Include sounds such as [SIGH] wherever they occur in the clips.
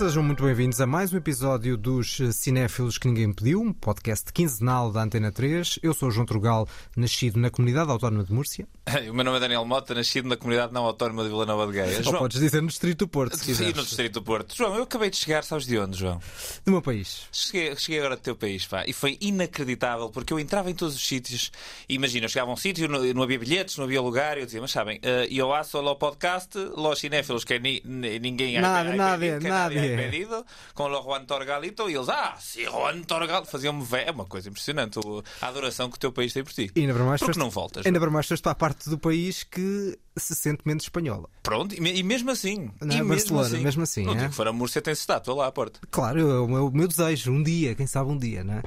sejam muito bem-vindos a mais um episódio dos Cinéfilos que Ninguém Pediu, um podcast quinzenal da Antena 3. Eu sou o João Trugal, nascido na Comunidade Autónoma de Múrcia. [LAUGHS] O meu nome é Daniel Mota, nascido na Comunidade Não Autónoma de Vila Nova de Gaia. Ou podes dizer no Distrito do Porto, se Sim, no Distrito do Porto. João, eu acabei de chegar, sabes de onde, João? Do meu país. Cheguei, cheguei agora do teu país, pá, e foi inacreditável, porque eu entrava em todos os sítios imagina, eu chegava a um sítio, não, não havia bilhetes, não havia lugar, e eu dizia, mas sabem, eh, eu faço o podcast, los cinéfilos que ni- ni- ninguém Nada, ha nada, nada. Pedido, com o Juan Torgalito, e eles, ah, sim, Juan Torgal, faziam-me vé. É uma coisa impressionante a adoração que o teu país tem por ti. E ainda para mais, Por que foste- não voltas? Ainda para mais, foste para a parte do país que se sente menos espanhola. Pronto, e, me- mesmo assim. Não, e mesmo Barcelona, assim, mesmo assim, Não é? digo que for a Múrcia, tem estátua lá à porta. Claro, é o meu, o meu desejo, um dia, quem sabe um dia, não é?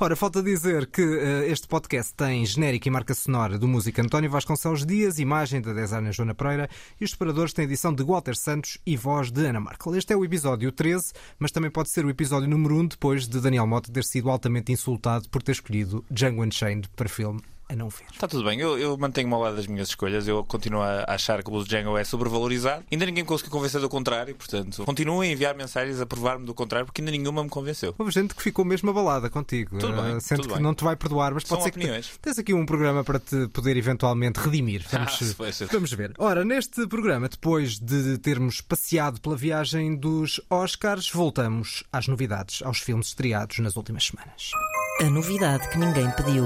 Ora, falta dizer que eh, este podcast tem genérico e marca sonora do músico António Vasconcelos Dias, imagem da designer Joana Pereira e os separadores têm edição de Walter Santos e voz de Ana Markel. Este é o episódio 13, mas também pode ser o episódio número 1 depois de Daniel Mota ter sido altamente insultado por ter escolhido Django Unchained para filme a não ver. Está tudo bem, eu, eu mantenho-me ao lado das minhas escolhas. Eu continuo a achar que o Blues Django é sobrevalorizado. Ainda ninguém conseguiu convencer do contrário, portanto, continuem a enviar mensagens a provar-me do contrário, porque ainda nenhuma me convenceu. Houve gente que ficou mesmo abalada contigo. Tudo bem, Eh, Sente tudo que bem. não te vai perdoar, mas São pode ser que opiniões. te- tens aqui um programa para te poder eventualmente redimir. [LAUGHS] Vamos, Ah, ser. vamos ver. Ora, neste programa, depois de termos passeado pela viagem dos Oscars, voltamos às novidades, aos filmes estreados nas últimas semanas. A novidade que ninguém pediu.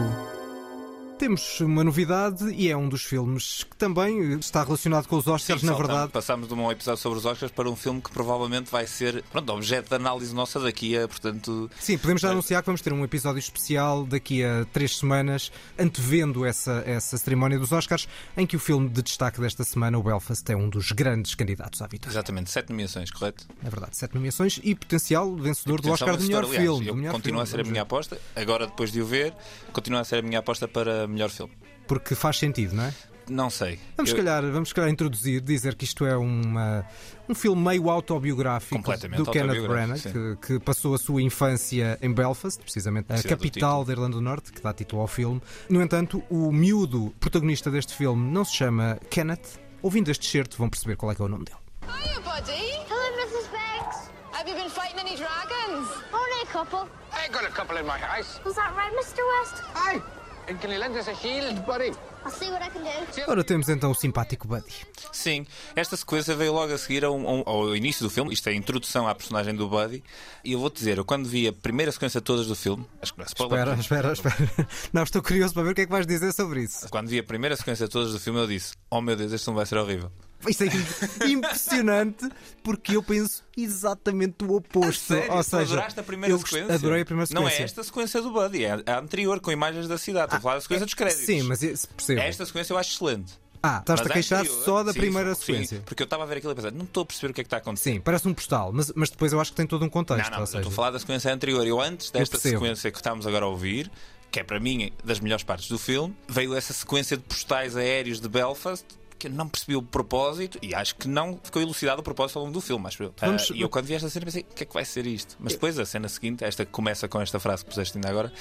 Temos uma novidade e é um dos filmes que também está relacionado com os Oscars, Sim, na saltamos. verdade. Passámos de um episódio sobre os Oscars para um filme que provavelmente vai ser pronto, objeto de análise nossa daqui a, portanto. Sim, podemos já anunciar que vamos ter um episódio especial daqui a três semanas, antevendo essa, essa cerimónia dos Oscars, em que o filme de destaque desta semana, o Belfast, é um dos grandes candidatos à vitória. Exatamente, sete nomeações, correto? É verdade, sete nomeações e potencial vencedor do Atenção, Oscar do melhor vencedor, aliás, filme. Do melhor continua filme, a ser a minha ver. aposta. Agora, depois de o ver, continua a ser a minha aposta para melhor filme. Porque faz sentido, não é? Não sei. Vamos, Eu- se calhar, vamos calhar introduzir, dizer que isto é uma, um filme meio autobiográfico do Kenneth Branagh, que, que passou a sua infância em Belfast, precisamente a capital da Irlanda do Norte, que dá título ao filme. No entanto, o miúdo protagonista deste filme não se chama Kenneth. Ouvindo este excerto, vão perceber qual é que é o nome dele. Hiya, buddy. Hello, Mrs. Beggs. Have you been fighting any dragons? Only a couple. I got a couple in my house. Was that right, Mr. West? Aye. And can you lend us a shield, buddy? I'll see what I can do. Ora, temos então o simpático Buddy. Sim, esta sequência veio logo a seguir a a um- ao início do filme. Isto é a introdução à personagem do Buddy. E eu vou-te dizer, eu quando vi a primeira sequência todas do filme, acho que não é spoiler. Espera, espera, espera. Não, estou curioso para ver o que é que vais dizer sobre isso. Quando vi a primeira sequência todas do filme, eu disse: Oh meu Deus, este filme vai ser horrível. Isto é impressionante porque eu penso exatamente o oposto. Sério? Ou seja, adoraste a primeira eu sequência? adorei a primeira Não sequência. é esta sequência do Buddy, é a anterior, com imagens da cidade. Estou a falar da sequência dos créditos. Sim, mas percebo. Esta sequência eu acho excelente. Ah, estás-te Mas a queixar anterior- só da sim, primeira sim, sequência. porque eu estava a ver aquilo e pensar, não estou a perceber o que é que está a acontecer. Sim, parece um postal, mas, mas depois eu acho que tem todo um contexto. Não, não, eu seja, estou a falar da sequência anterior. Eu antes desta percebo. sequência que estamos agora a ouvir, que é para mim das melhores partes do filme, veio essa sequência de postais aéreos de Belfast. Que eu não percebi o propósito e acho que não ficou elucidado o propósito ao longo do filme. Acho eu. Vamos- Ah, e eu, quando vi esta cena, pensei: o que é que vai ser isto? Mas depois, a cena seguinte, esta que começa com esta frase que puseste ainda agora.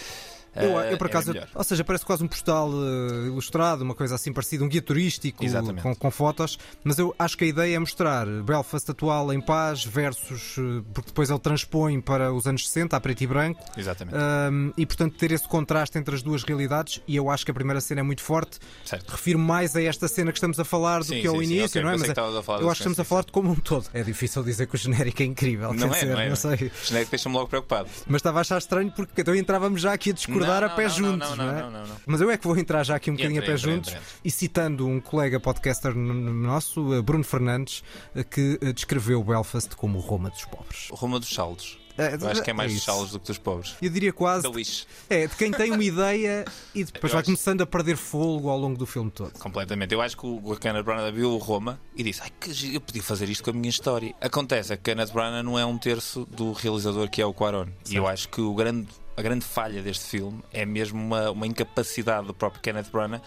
Eu, ah, eu, por é acaso, ou seja, parece quase um postal eh, ilustrado, uma coisa assim parecida, um guia turístico com, com fotos, mas eu acho que a ideia é mostrar Belfast atual em paz versus, eh, porque depois ele transpõe para os anos 60, a preto e branco, Exatamente. Um, e portanto ter esse contraste entre as duas realidades e eu acho que a primeira cena é muito forte Certo. refiro mais a esta cena que estamos a falar do Sim, que ao sim, sim, início ok, não é? Mas falar eu acho que estamos a falar de como um todo é difícil dizer que o genérico é incrível Não é, dizer, não é. sei O genérico deixa-me logo preocupado. mas estava a achar estranho porque então entrávamos já aqui a discordar Não, a pé juntos não, não, não, é? não, não, não. mas eu é que vou entrar já aqui um bocadinho a pé juntos e citando um colega podcaster nosso eh, Bruno Fernandes eh, que eh, descreveu Belfast como Roma dos pobres O Roma dos saldos. É, Eu acho que é mais é dos isso. saldos do que dos pobres. eu diria quase Da lixo. É, de quem tem uma [LAUGHS] ideia e depois Eu vai acho- começando a perder fogo ao longo do filme todo. Completamente. Eu acho que o Kenneth Branagh viu o Roma e disse: Ai, que eu podia fazer isto com a minha história. Acontece é que Kenneth Branagh não é um terço do realizador que é o Quaron. E eu acho que o grande, a grande falha deste filme é mesmo uma, uma incapacidade do próprio Kenneth Branagh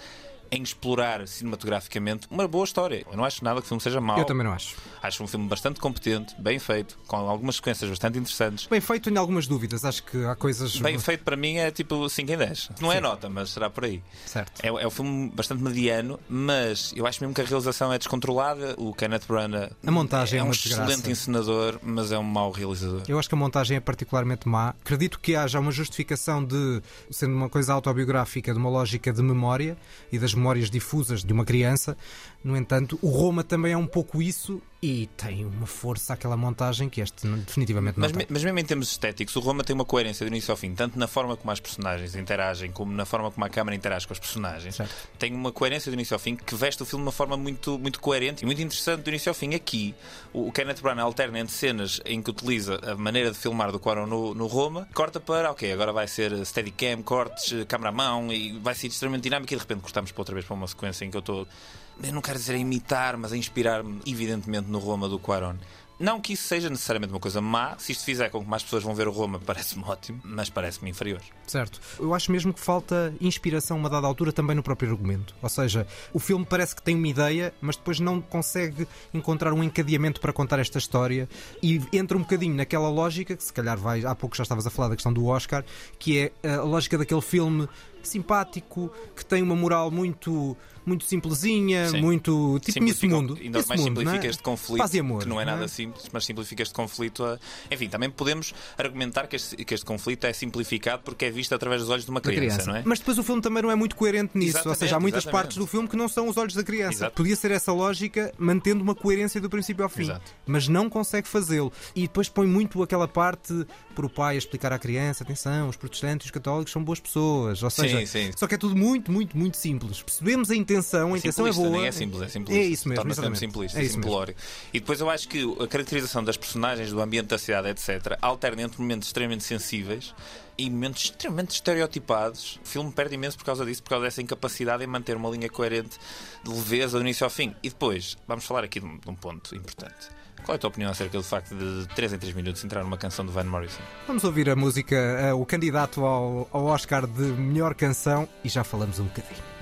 em explorar cinematograficamente uma boa história. Eu não acho nada que o filme seja mau. Eu também não acho. Acho um filme bastante competente, bem feito, com algumas sequências bastante interessantes. Bem feito, tenho algumas dúvidas. Acho que há coisas. Bem feito para mim é tipo 5 em 10. Não é Sim. nota, mas será por aí. Certo. É, é um filme bastante mediano, mas eu acho mesmo que a realização é descontrolada. O Kenneth Branagh A montagem é é um excelente desgraça. encenador, mas é um mau realizador. Eu acho que a montagem é particularmente má. Acredito que haja uma justificação de, sendo uma coisa autobiográfica, de uma lógica de memória e das memórias difusas de uma criança. No entanto, o Roma também é um pouco isso e tem uma força aquela montagem que este definitivamente não Mas, tem. mas mesmo em termos estéticos, o Roma tem uma coerência do início ao fim, tanto na forma como as personagens interagem, como na forma como a câmara interage com os personagens. Certo. Tem uma coerência do início ao fim que veste o filme de uma forma muito, muito coerente e muito interessante do início ao fim. Aqui, o Kenneth Branagh alterna entre cenas em que utiliza a maneira de filmar do Quaron no, no Roma, corta para, ok, agora vai ser steadicam, cortes, eh, câmara à mão e vai ser extremamente dinâmico e de repente cortamos para outra vez para uma sequência em que eu estou, eu não quero dizer a imitar, mas a inspirar-me evidentemente no Roma do Quaron. Não que isso seja necessariamente uma coisa má, se isto fizer com que mais pessoas vão ver o Roma, [LAUGHS] parece-me ótimo, mas parece-me inferior. Certo. Eu acho mesmo que falta inspiração a uma dada altura também no próprio argumento. Ou seja, o filme parece que tem uma ideia, mas depois não consegue encontrar um encadeamento para contar esta história e entra um bocadinho naquela lógica que se calhar vai, há pouco já estavas a falar da questão do Oscar, que é a lógica daquele filme simpático, que tem uma moral muito muito simplesinha, Sim. muito tipo Simplifica- Mundo. Ainda mais Mundo, simplifica é? este conflito, Paz e amor, que não é não é? nada simples, mas simplifica este conflito a... Enfim, também podemos argumentar que este, que este conflito é simplificado porque é visto através dos olhos de uma da criança, não é? Mas depois o filme também não é muito coerente nisso. Ou seja, há Exatamente, muitas exatamente. partes do filme que não são os olhos da criança. Exato. Podia ser essa lógica, mantendo uma coerência do princípio ao fim. Exato. Mas não consegue fazê-lo. E depois põe muito aquela parte por o pai explicar à criança: atenção, os protestantes e os católicos são boas pessoas. Ou seja, Sim, sim. só que é tudo muito, muito, muito simples. Percebemos a intenção, a intenção é boa. nem é simples, é simplista. É isso mesmo, Torna-se simplista, É mesmo. simplório. E depois eu acho que a caracterização das personagens, do ambiente da cidade, etc., alterna entre momentos extremamente sensíveis e momentos extremamente estereotipados. O filme perde imenso por causa disso, por causa dessa incapacidade em manter uma linha coerente de leveza do início ao fim. E depois, vamos falar aqui de um, de um ponto importante. Qual é a tua opinião acerca do facto de 3 em 3 minutos entrar numa canção do Van Morrison? Vamos ouvir a música, eh, o candidato ao, ao Oscar de melhor canção e já falamos um bocadinho.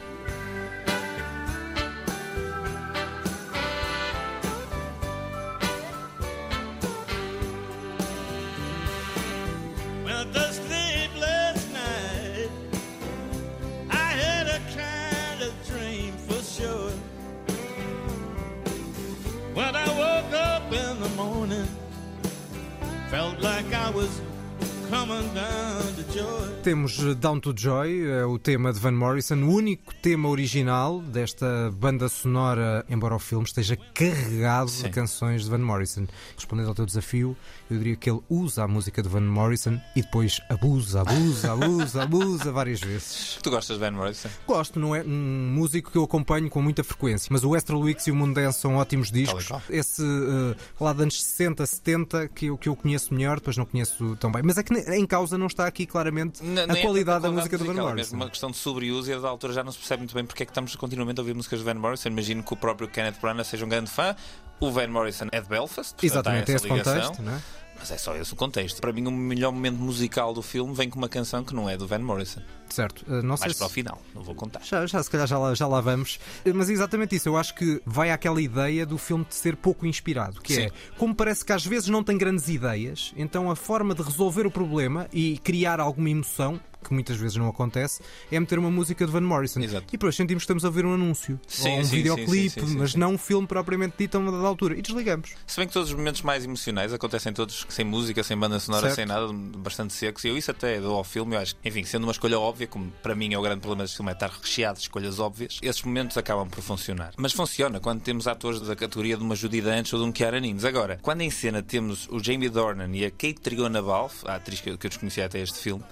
Temos Down to Joy, eh, o tema de Van Morrison, o único tema original desta banda sonora, embora o filme esteja carregado Sim. de canções de Van Morrison. Respondendo ao teu desafio, eu diria que ele usa a música de Van Morrison e depois abusa, abusa, abusa, abusa várias vezes. [LAUGHS] Tu gostas de Van Morrison? Gosto, não é um músico que eu acompanho com muita frequência, mas o Astral Weeks e o Moondance são ótimos discos. Esse uh, lá de anos 60, 70 que eu, que eu conheço melhor, depois não conheço tão bem. Mas é que em causa não está aqui claramente N- a é qualidade tanta da música do Van musical, é Morrison. mesmo uma questão de sobreuso e a da altura já não se percebe muito bem porque é que estamos continuamente a ouvir músicas de Van Morrison. Imagino que o próprio Kenneth Branagh seja um grande fã. O Van Morrison é de Belfast, Exatamente, é esse ligação. contexto, não é? Mas é só esse o contexto. Para mim, o melhor momento musical do filme vem com uma canção que não é do Van Morrison. Certo, uh, não sei Mais se... para o final, não vou contar. Já, já, se calhar já lá, já lá vamos. Mas é exatamente isso. Eu acho que vai àquela ideia do filme de ser pouco inspirado. Que é, Sim. como parece que às vezes não tem grandes ideias, então a forma de resolver o problema e criar alguma emoção, que muitas vezes não acontece, é meter uma música de Van Morrison. Exato. E depois sentimos que estamos a ver um anúncio. Sim, ou um sim, videoclipe, sim, mas não um filme propriamente dito a uma dada altura. E desligamos. Se bem que todos os momentos mais emocionais acontecem todos sem música, sem banda sonora, Certo. sem nada, bastante secos. E eu isso até dou ao filme. Eu acho que, enfim, sendo uma escolha óbvia, como para mim é o grande problema deste filme, é estar recheado de escolhas óbvias, esses momentos acabam por funcionar. Mas funciona quando temos atores da categoria de uma Judy Dench ou de um Kiara Nins. Agora, quando em cena temos o Jamie Dornan e a Kate Trigona Balfe, a atriz que eu, que eu desconhecia até este filme,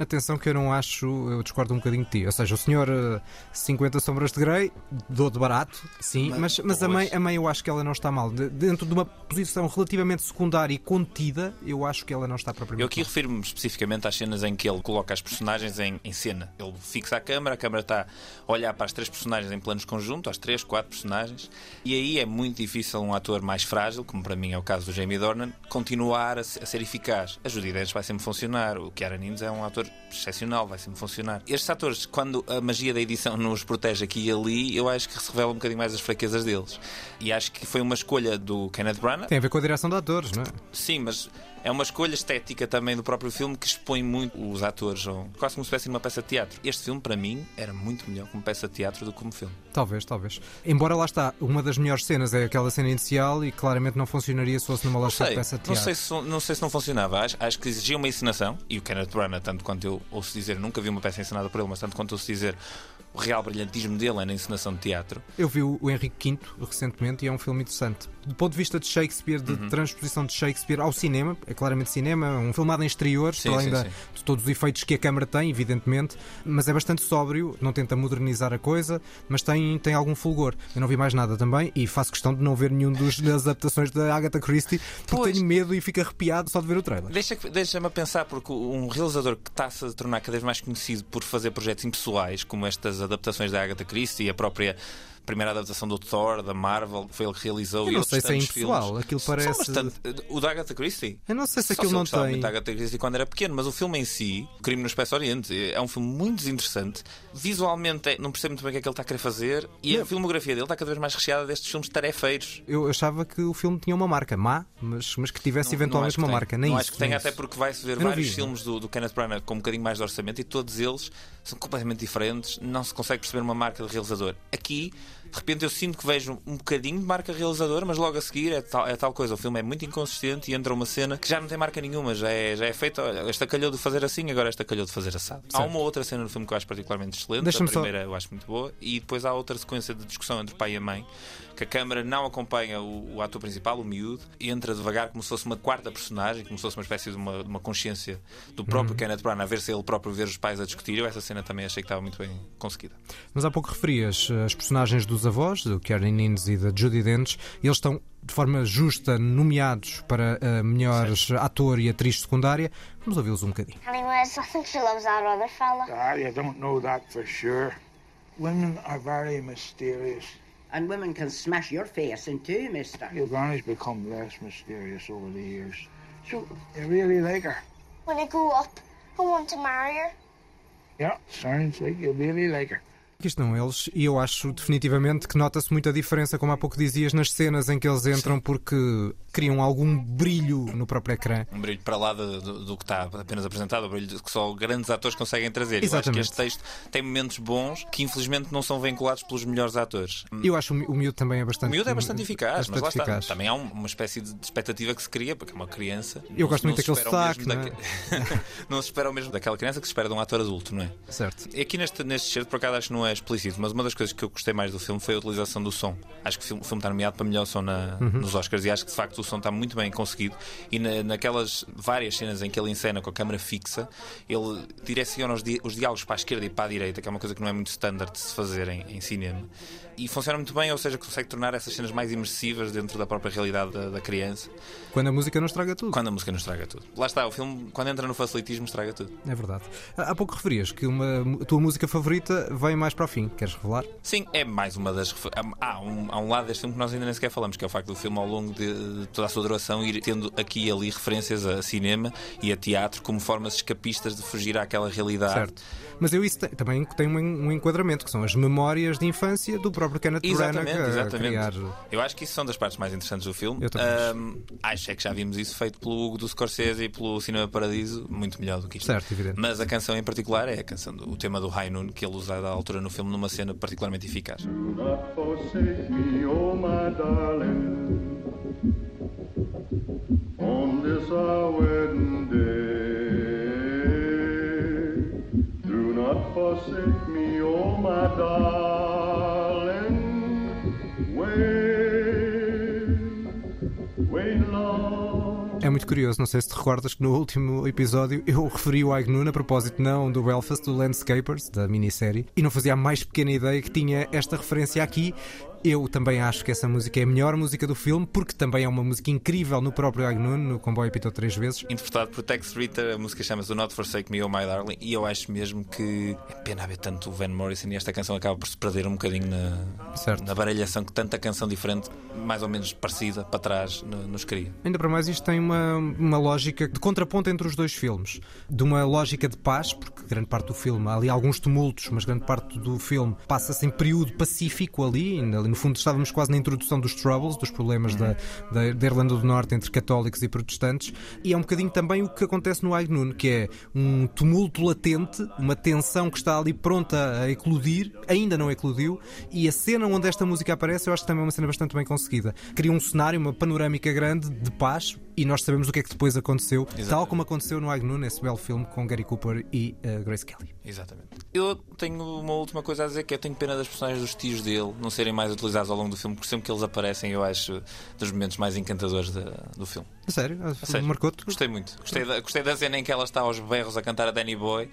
Atenção que eu não acho, eu discordo um bocadinho de ti. Ou seja, o senhor eh, 50 sombras de Grey, dou de barato, sim, mas, Mas- mas a, mãe, a mãe eu acho que ela não está mal. De- dentro de uma posição relativamente secundária e contida, eu acho que ela não está propriamente Eu aqui refiro-me especificamente às cenas em que ele coloca as personagens em, em cena. Ele fixa a câmera, a câmera está a olhar para as três personagens em planos conjuntos, às três, quatro personagens, e aí é muito difícil um ator mais frágil, como para mim é o caso do Jamie Dornan, continuar a, a ser eficaz. A Judy Dench vai sempre funcionar, o Kiara Nins é um ator excepcional, vai sempre funcionar. Estes atores, quando a magia da edição nos protege aqui e ali, eu acho que se revela um bocadinho mais as fraquezas deles. E acho que foi uma escolha do Kenneth Branagh. Tem a ver com a direção de atores, não é? Sim, mas é uma escolha estética também do próprio filme que expõe muito os atores, quase como se fosse uma peça de teatro. Este filme, para mim, era muito melhor como peça de teatro do que como filme. Talvez, talvez. Embora lá está, uma das melhores cenas é aquela cena inicial e claramente não funcionaria se fosse numa Não loja de peça de não teatro. sei, se, não sei se não funcionava. Acho, acho que exigia uma encenação, e o Kenneth Branagh, tanto quanto eu ouço dizer, nunca vi uma peça encenada por ele, mas tanto quanto ouço dizer, o real brilhantismo dele é na encenação de teatro. Eu vi o Henrique V recentemente e é um filme interessante. Do ponto de vista de Shakespeare, Uhum. de transposição de Shakespeare ao cinema, é claramente cinema, é um filmado em exteriores, Sim, além sim, da- sim. de todos os efeitos que a câmara tem, evidentemente, mas é bastante sóbrio, não tenta modernizar a coisa, mas tem, tem algum fulgor. Eu não vi mais nada também e faço questão de não ver nenhum dos, das adaptações da Agatha Christie, porque Pois. tenho medo e fico arrepiado só de ver o trailer. Deixa- Deixa-me a pensar, porque um realizador que está-se a tornar cada vez mais conhecido por fazer projetos impessoais, como estas adaptações da Agatha Christie e a própria primeira adaptação do Thor, da Marvel, foi ele que realizou. Eu e não sei se é impessoal, filmes. aquilo parece- bastante- O da Agatha Christie? Eu não sei se aquilo eu não tem. muito da Agatha Christie quando era pequeno, mas o filme em si, Crime no Expresso Oriente, é um filme muito desinteressante. Visualmente, é- não percebo muito bem o que é que ele está a querer fazer. E a filmografia dele está cada vez mais recheada destes filmes tarefeiros. Eu achava que o filme tinha uma marca má, mas, mas que tivesse Não- não eventualmente que uma marca. Nem não isso, acho que nem até porque vai-se ver não vários vi, filmes do, do Kenneth Branagh com um bocadinho mais de orçamento e todos eles são completamente diferentes. Não se consegue perceber uma marca de realizador. Aqui, de repente, eu sinto que vejo um bocadinho de marca realizador, mas logo a seguir é tal, é tal coisa. O filme é muito inconsistente e entra uma cena que já não tem marca nenhuma. Já é, já é feita. Esta calhou de fazer assim, agora esta calhou de fazer assado. Há Certo. uma outra cena no filme que eu acho particularmente excelente. A Deixa-me só- primeira eu acho muito boa. E depois há outra sequência de discussão entre o pai e a mãe que a câmara não acompanha o, o ator principal, o miúdo, e entra devagar como se fosse uma quarta personagem, como se fosse uma espécie de uma, de uma consciência do próprio Kenneth Branagh, a ver se ele próprio ver os pais a discutir. Eu essa cena também achei que estava muito bem conseguida. Mas há pouco referias eh, as personagens dos avós, do Karen Innes e da Judy Dench, e eles estão de forma justa nomeados para eh, melhores ator e atriz secundária. Vamos ouvi-los um bocadinho. Anyways, I think she loves that other fella. Ah, you don't know that for sure. Women are very mysterious. And women can smash your face in two, mister. Your granny's become less mysterious over the years. So, you really like her? When I grow up, I want to marry her. Yeah, sounds like you really like her. Aqui estão eles, e eu acho definitivamente que nota-se muita diferença, como há pouco dizias, nas cenas em que eles entram, porque criam algum brilho no próprio ecrã. Um brilho para lá do, do que está apenas apresentado, um brilho que só grandes atores conseguem trazer. Eu acho que Exatamente. este texto tem momentos bons que infelizmente não são vinculados pelos melhores atores. Eu acho o mi- o miúdo também é bastante. O miúdo é bastante eficaz, bastante mas lá está. eficaz. Também há um- uma espécie de expectativa que se cria, porque é uma criança. Eu Não gosto muito não daquele espera o mesmo sotaque, daque- [LAUGHS] não se espera o mesmo daquela criança que se espera de um ator adulto, não é? Certo. E Aqui neste, neste certo, por acaso, acho que não é explícito, mas uma das coisas que eu gostei mais do filme foi a utilização do som. Acho que o filme, o filme está nomeado para melhor som na- Uhum. nos Oscars e acho que de facto o som está muito bem conseguido. E na- naquelas várias cenas em que ele encena com a câmera fixa, ele direciona os, di- os diálogos para a esquerda e para a direita, que é uma coisa que não é muito standard de se fazer em, em cinema. E funciona muito bem, ou seja, consegue tornar essas cenas mais imersivas dentro da própria realidade da, da criança, Quando a música não estraga tudo. quando a música não estraga tudo. Lá está, o filme, quando entra no facilitismo, estraga tudo. É verdade. Há pouco referias que uma, a tua música favorita vem mais para o fim. Queres revelar? Sim, é mais uma das. Há um, há um lado deste filme que nós ainda nem sequer falamos, que é o facto do filme, ao longo de, de toda a sua duração, ir tendo aqui e ali referências a cinema e a teatro como formas escapistas de fugir àquela realidade. Certo. Mas eu isso te- também tenho um, um enquadramento, que são as memórias de infância do próprio Kenneth Branagh Exatamente, exatamente. criar. Eu acho que isso são das partes mais interessantes do filme. Eu também acho. É que já vimos isso feito pelo Hugo do Scorsese e pelo Cinema Paradiso, muito melhor do que isto. Certo, evidente. Mas a canção em particular é a canção do o tema do High Noon, que ele usa à altura no filme numa cena particularmente eficaz. on this our wedding day. É muito curioso, não sei se te recordas que no último episódio eu referi o Agnoon a propósito não do Belfast, do Landscapers, da minissérie, e não fazia a mais pequena ideia que tinha esta referência aqui Eu também acho que essa música é a melhor música do filme, porque também é uma música incrível no próprio Agnun, no Comboio Pitou Três Vezes. Interpretado por Tex Ritter, a música chama-se Not Forsake Me, Oh My Darling, e eu acho mesmo que é pena haver tanto o Van Morrison e esta canção acaba por se perder um bocadinho na, Certo. na baralhação que tanta canção diferente, mais ou menos parecida, para trás, no- nos cria. Ainda para mais, isto tem uma, uma lógica de contraponto entre os dois filmes. De uma lógica de paz, porque grande parte do filme há ali alguns tumultos, mas grande parte do filme passa-se em período pacífico ali. ainda ali. No fundo, estávamos quase na introdução dos Troubles, dos problemas da, da, da Irlanda do Norte entre católicos e protestantes. E é um bocadinho também o que acontece no Aignun, que é um tumulto latente, uma tensão que está ali pronta a eclodir, ainda não eclodiu. E a cena onde esta música aparece, eu acho que também é uma cena bastante bem conseguida. Cria um cenário, uma panorâmica grande de paz e nós sabemos o que é que depois aconteceu, tal como aconteceu no Aignun, esse belo filme com Gary Cooper e uh, Grace Kelly. Exatamente. Eu tenho uma última coisa a dizer que eu tenho pena das personagens dos tios dele não serem mais utilizados ao longo do filme, porque sempre que eles aparecem eu acho dos momentos mais encantadores da- do filme. A sério? A sério. Marcou-te? Gostei muito. Gostei da, gostei da cena em que ela está aos berros a cantar a Danny Boy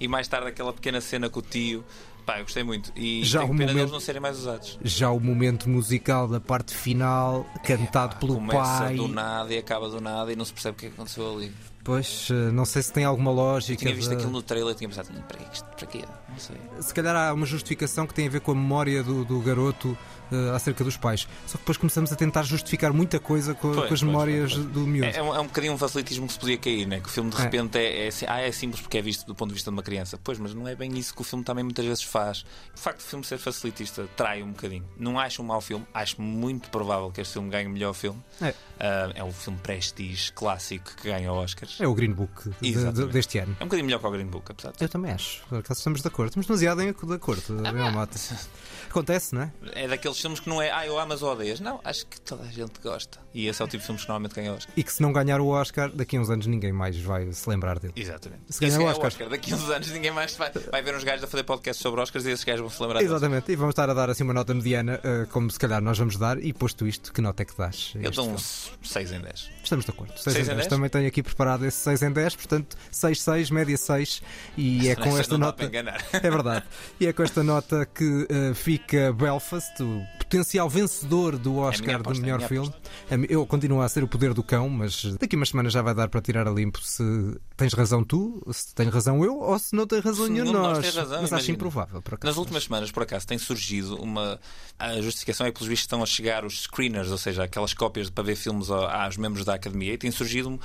e mais tarde aquela pequena cena com o tio. Pá, eu gostei muito. E Já tenho o pena momento- deles não serem mais usados. Já o momento musical da parte final, cantado pelo Começa pai. do nada e acaba do nada e não se percebe o que é aconteceu ali. Pois, eh, não sei se tem alguma lógica. Tinha visto de- aquilo no trailer e tinha pensado, "Hum, para quê? isto- Para quê? Não sei. Se calhar há uma justificação que tem a ver com a memória do, do garoto eh, acerca dos pais. Só que depois começamos a tentar justificar muita coisa com, Pois, com as pois, memórias pois, do miúdo. É, é um, é um bocadinho um facilitismo que se podia cair, né? Que o filme de É. repente é, é, assim, ah, é simples porque é visto do ponto de vista de uma criança. Pois, mas não é bem isso que o filme também muitas vezes faz. O facto de o filme ser facilitista trai um bocadinho. Não acho um mau filme, acho muito provável que este filme ganhe o melhor filme. É. Ah, é um filme prestige clássico que ganha Oscars. É o Green Book de- de- deste ano. É um bocadinho melhor que o Green Book, apesar de Eu também acho. Por acaso estamos de acordo. Estamos demasiado em de acordo. Ah, Mota. [LAUGHS] Acontece, não é? É daqueles filmes que não é, ah, eu amo as odeias. Não, acho que toda a gente gosta. E esse é o tipo de filmes que normalmente ganha Oscar. E que se não ganhar o Oscar, daqui a uns anos ninguém mais vai se lembrar dele. Exatamente. Se ganhar o ganhar Oscar. Daqui a uns anos ninguém mais vai, vai ver uns gajos a fazer podcasts sobre Oscars e esses gajos vão se lembrar. Exatamente, e vamos estar a dar assim uma nota mediana, eh, como se calhar nós vamos dar, e posto isto, que nota é que dás? Eu dou uns 6 em 10. Estamos de acordo. 6 Seis em em 10. dez? Também tenho aqui preparado esse 6 em 10, portanto 6, 6, média 6. E é com Essa esta nota. [LAUGHS] É verdade. E é com esta nota que eh, fica Belfast, o potencial vencedor do minha Oscar é a melhor filme. Eu continuo a ser o poder do cão, mas daqui a umas semanas já vai dar para tirar a limpo se tens razão tu, se tenho razão eu, ou se não tens razão nenhum nós. nós tem razão, mas acho imagina. improvável. Por acaso. Nas últimas semanas, por acaso, tem surgido uma. A justificação é que, pelos vistos, estão a chegar os screeners, ou seja, aquelas cópias para ver filmes ao- aos membros da academia, e tem surgido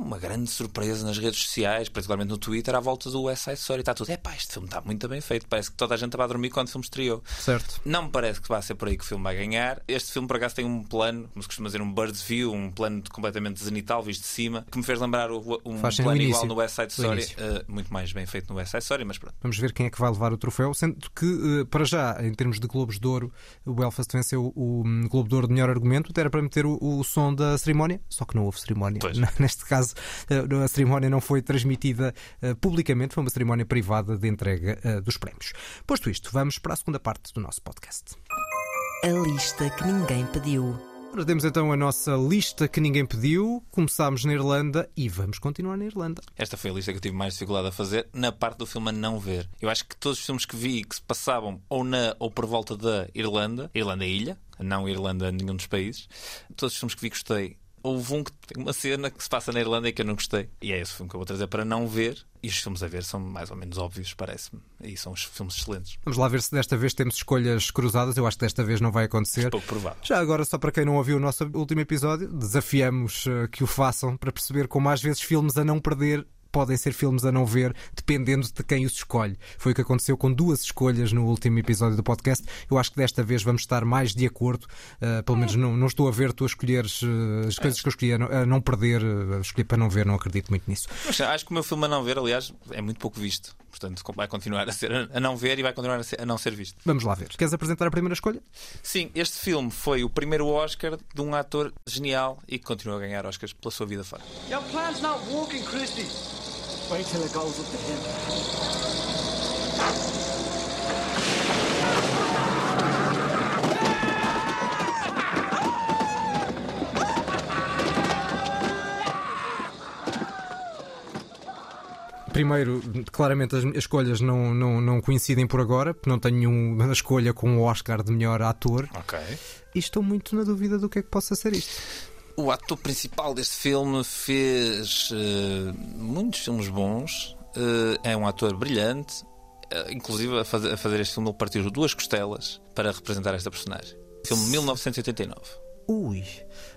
uma grande surpresa nas redes sociais, particularmente no Twitter, à volta do West Side Story. Está tudo, é pá, este filme está muito bem feito. Parece que toda a gente estava a dormir quando o filme estreou. Certo. Não me parece que vai ser por aí que o filme vai ganhar. Este filme, por acaso, tem um plano, como se costuma dizer, um bird's view, um plano completamente zenital, visto de cima, que me fez lembrar o- um Faz no plano início. igual no West Side No Story. eh, muito mais bem feito no West Side Story, mas pronto. Vamos ver quem é que vai levar o troféu, sendo que, eh, para já, em termos de Globos de Ouro, o Belfast venceu o hum, Globo de Ouro de melhor argumento, até era para meter o, o som da cerimónia, só que não houve cerimónia. Pois. [LAUGHS] Neste caso, eh, a cerimónia não foi transmitida eh, publicamente, foi uma cerimónia privada de entrega eh, dos prémios. Posto isto, vamos para a segunda parte do nosso podcast. A lista que ninguém pediu. Ora, temos então a nossa lista que ninguém pediu. Começámos na Irlanda e vamos continuar na Irlanda. Esta foi a lista que eu tive mais dificuldade a fazer na parte do filme a não ver. Eu acho que todos os filmes que vi que se passavam ou na ou por volta da Irlanda, Irlanda é ilha, não Irlanda nenhum dos países, todos os filmes que vi gostei. Houve um que tem uma cena que se passa na Irlanda e que eu não gostei. E é esse filme que eu vou trazer para não ver. E os filmes a ver são mais ou menos óbvios, parece-me. E são os filmes excelentes. Vamos lá ver se desta vez temos escolhas cruzadas. Eu acho que desta vez não vai acontecer. Pouco provável. Já agora, só para quem não ouviu o nosso último episódio, desafiamos eh, que o façam para perceber como às vezes filmes a não perder podem ser filmes a não ver, dependendo de quem os escolhe. Foi o que aconteceu com duas escolhas no último episódio do podcast. Eu acho que desta vez vamos estar mais de acordo. Eh, pelo menos não, não estou a ver tu a escolheres eh, as coisas que eu escolhi a não, a não perder, eh, a escolher para não ver, não acredito muito nisso. Mas acho que o meu filme a não ver, aliás, é muito pouco visto. Portanto, vai continuar a ser a não ver e vai continuar a, ser- a não ser visto. Vamos lá ver. Queres apresentar a primeira escolha? Sim, este filme foi o primeiro Oscar de um ator genial e que continua a ganhar Oscars pela sua vida fora. Your plan's not working, Christy. Wait till it goes up to him. primeiro, claramente as, as escolhas não, não, não coincidem por agora, porque não tenho nenhuma escolha com o Oscar de melhor ator. Ok. E estou muito na dúvida do que é que possa ser isto. O ator principal deste filme fez uh, muitos filmes bons. Uh, é um ator brilhante. Uh, inclusive, a fazer, a fazer este filme, ele partiu duas costelas para representar esta personagem. Filme de 1989. Ui.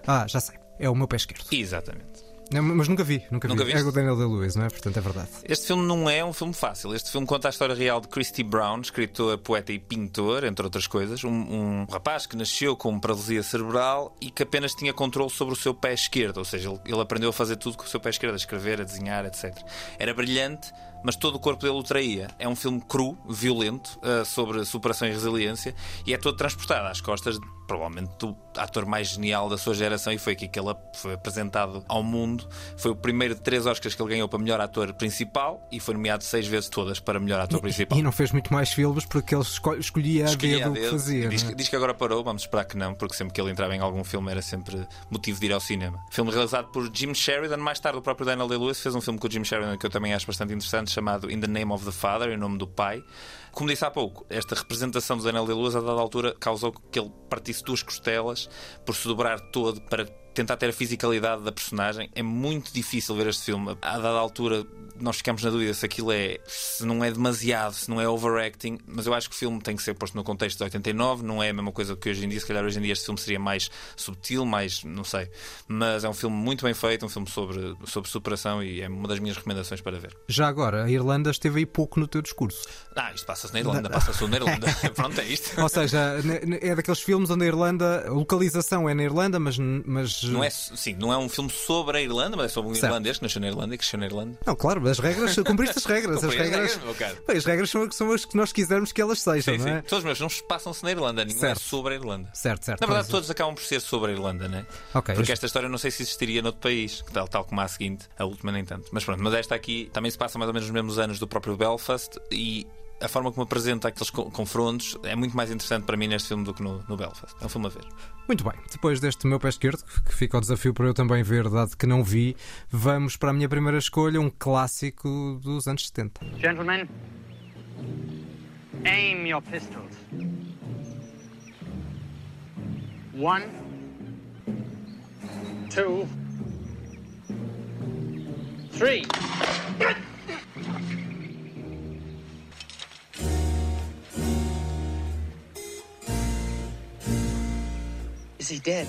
Ah, já sei. É o meu pé esquerdo. Exatamente. Não, mas nunca vi, nunca, Nunca vi. viste? É o Daniel Day-Lewis, não é? Portanto, é verdade. Este filme não é um filme fácil. Este filme conta a história real de Christy Brown, escritor, poeta e pintor, entre outras coisas. Um, um rapaz que nasceu com paralisia cerebral e que apenas tinha controle sobre o seu pé esquerdo. Ou seja, ele, ele aprendeu a fazer tudo com o seu pé esquerdo, a escrever, a desenhar, etc. Era brilhante, mas todo o corpo dele o traía. É um filme cru, violento, uh, sobre superação e resiliência e é todo transportado às costas, provavelmente, do ator mais genial da sua geração e foi aqui que ele foi apresentado ao mundo. Foi o primeiro de três Oscars que ele ganhou para melhor ator principal e foi nomeado seis vezes todas para melhor ator principal. E não fez muito mais filmes porque ele esco- escolhia a Escolhia dedo o que fazia. Diz, não que- é? diz que agora parou, vamos esperar que não, porque sempre que ele entrava em algum filme era sempre motivo de ir ao cinema. Filme realizado por Jim Sheridan, mais tarde o próprio Daniel Day-Lewis fez um filme com o Jim Sheridan que eu também acho bastante interessante, chamado In the Name of the Father, em nome do pai. Como disse há pouco, esta representação do Daniel Day-Lewis a dada altura causou que ele partisse duas costelas por se dobrar todo para tentar ter a fisicalidade da personagem. É muito difícil ver este filme. A dada altura, nós ficamos na dúvida se aquilo é. se não é demasiado, se não é overacting. Mas eu acho que o filme tem que ser posto no contexto de 89. Não é a mesma coisa que hoje em dia. Se calhar hoje em dia este filme seria mais subtil, mais. não sei. Mas é um filme muito bem feito, um filme sobre, sobre superação e é uma das minhas recomendações para ver. Já agora, a Irlanda esteve aí pouco no teu discurso. Ah, isto passa-se na Irlanda, passa-se na Irlanda. [LAUGHS] [LAUGHS] Pronto, é isto. Ou seja, é daqueles filmes onde a Irlanda, a localização é na Irlanda, mas. mas Não é, sim, não é um filme sobre a Irlanda, mas é sobre um Certo. irlandês que nasceu na Irlanda e cresceu na Irlanda. Não, claro, as regras, cumpriste [LAUGHS] as regras. as regras. Bem, as regras são, são as que nós quisermos que elas sejam, Sim, não sim. é? Todos os meus filmes passam-se na Irlanda, nenhum Certo. é sobre a Irlanda. Certo, certo. Na verdade, todos acabam por ser sobre a Irlanda, né? Ok, Porque esta história não sei se existiria noutro país, tal, tal como a seguinte, a última nem tanto. Mas pronto, mas esta aqui também se passa mais ou menos nos mesmos anos do próprio Belfast e a forma como apresenta aqueles co- confrontos é muito mais interessante para mim neste filme do que no, no Belfast. É um filme a ver. Muito bem, depois deste meu pé esquerdo, que fica o desafio para eu também ver, dado que não vi, vamos para a minha primeira escolha, um clássico dos anos 70. Gentlemen, aim your pistols. One, two, three. Is he dead?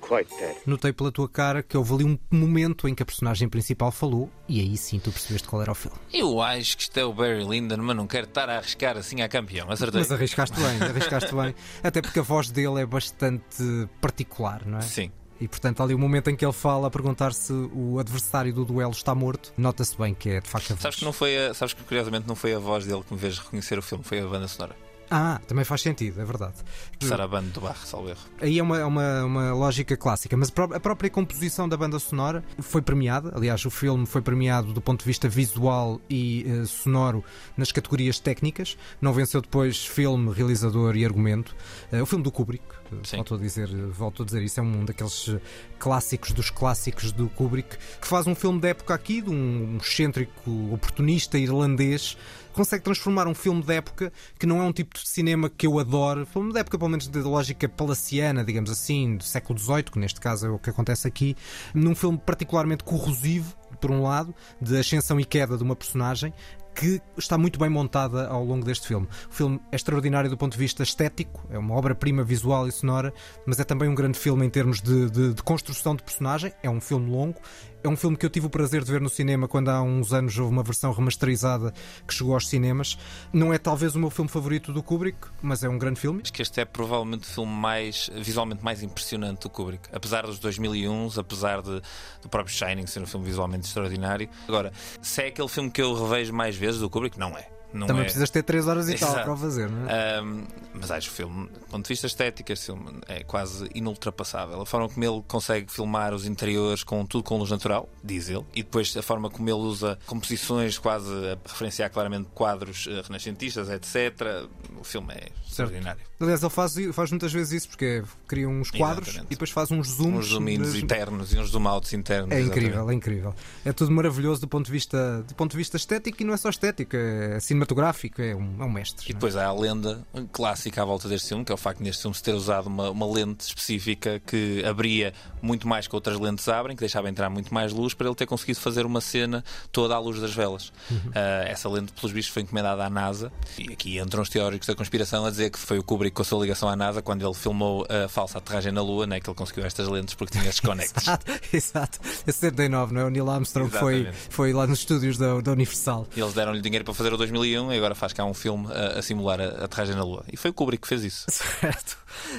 Quite dead. Notei pela tua cara que houve ali um momento em que a personagem principal falou, e aí sim tu percebeste qual era o filme. Eu acho que isto é o Barry Lyndon, mas não quero estar a arriscar assim a campeão. Acertei. Mas arriscaste bem, arriscaste bem. [LAUGHS] Até porque a voz dele é bastante particular, não é? Sim. E portanto, ali o momento em que ele fala a perguntar se o adversário do duelo está morto, nota-se bem que é de facto a voz. Sabes que não foi a, sabes que curiosamente não foi a voz dele que me fez reconhecer o filme, foi a banda sonora. Ah, também faz sentido, é verdade. Será a banda do Barro, salvo erro. Aí é uma, é uma, uma lógica clássica, mas a pró- a própria composição da banda sonora foi premiada. Aliás, o filme foi premiado do ponto de vista visual e eh, sonoro nas categorias técnicas. Não venceu depois filme, realizador e argumento. Eh, o filme do Kubrick, eh, Sim. volto a, dizer, volto a dizer isso, é um daqueles clássicos dos clássicos do Kubrick, que faz um filme da época aqui, de um excêntrico oportunista irlandês consegue transformar um filme da época que não é um tipo de cinema que eu adoro, filme da época pelo menos de lógica palaciana, digamos assim, do século XVIII, que neste caso é o que acontece aqui, num filme particularmente corrosivo, por um lado, de ascensão e queda de uma personagem, que está muito bem montada ao longo deste filme. O filme é extraordinário do ponto de vista estético, é uma obra-prima visual e sonora, mas é também um grande filme em termos de, de- de construção de personagem. É um filme longo, é um filme que eu tive o prazer de ver no cinema quando há uns anos houve uma versão remasterizada que chegou aos cinemas. Não é talvez o meu filme favorito do Kubrick, mas é um grande filme. Acho que este é provavelmente o filme mais visualmente mais impressionante do Kubrick. Apesar dos 2001, apesar de, do próprio Shining ser um filme visualmente extraordinário. Agora, se é aquele filme que eu revejo mais vezes do Kubrick, não é. Não Também é... precisas ter 3 horas e tal Exato. para o fazer, não é? Um, mas acho o filme, do ponto de vista estético, este filme é quase inultrapassável. A forma como ele consegue filmar os interiores com tudo com luz natural, diz ele, e depois a forma como ele usa composições quase a referenciar claramente quadros eh, renascentistas, etc. O filme é extraordinário. Aliás, ele faz, faz muitas vezes isso, porque é, cria uns quadros Exatamente. e depois faz uns zooms. Uns nas- internos e uns zoom outs internos. É incrível, exatamente. é incrível. É tudo maravilhoso do ponto de vista, do ponto de vista estético e não é só estético, é cinematográfico, é um, é um mestre. E depois há a lenda clássica à volta deste filme, que é o facto de neste filme se ter usado uma, uma lente específica que abria muito mais que outras lentes abrem, que deixava entrar muito mais luz, para ele ter conseguido fazer uma cena toda à luz das velas. Ah, essa lente, pelos vistos, foi encomendada à NASA. E aqui entram os teóricos da conspiração a dizer que foi o Kubrick com a sua ligação à NASA quando ele filmou a falsa aterragem na Lua, né, que ele conseguiu estas lentes porque tinha estes [LAUGHS] conectos. Exato, exato. É 79, não é? O Neil Armstrong foi, Exatamente. foi lá nos estúdios da, da Universal. E eles deram-lhe dinheiro para fazer o 2001 e agora faz cá um filme a, a simular a, a aterragem na Lua. E foi o Kubrick que fez isso. [LAUGHS] Certo.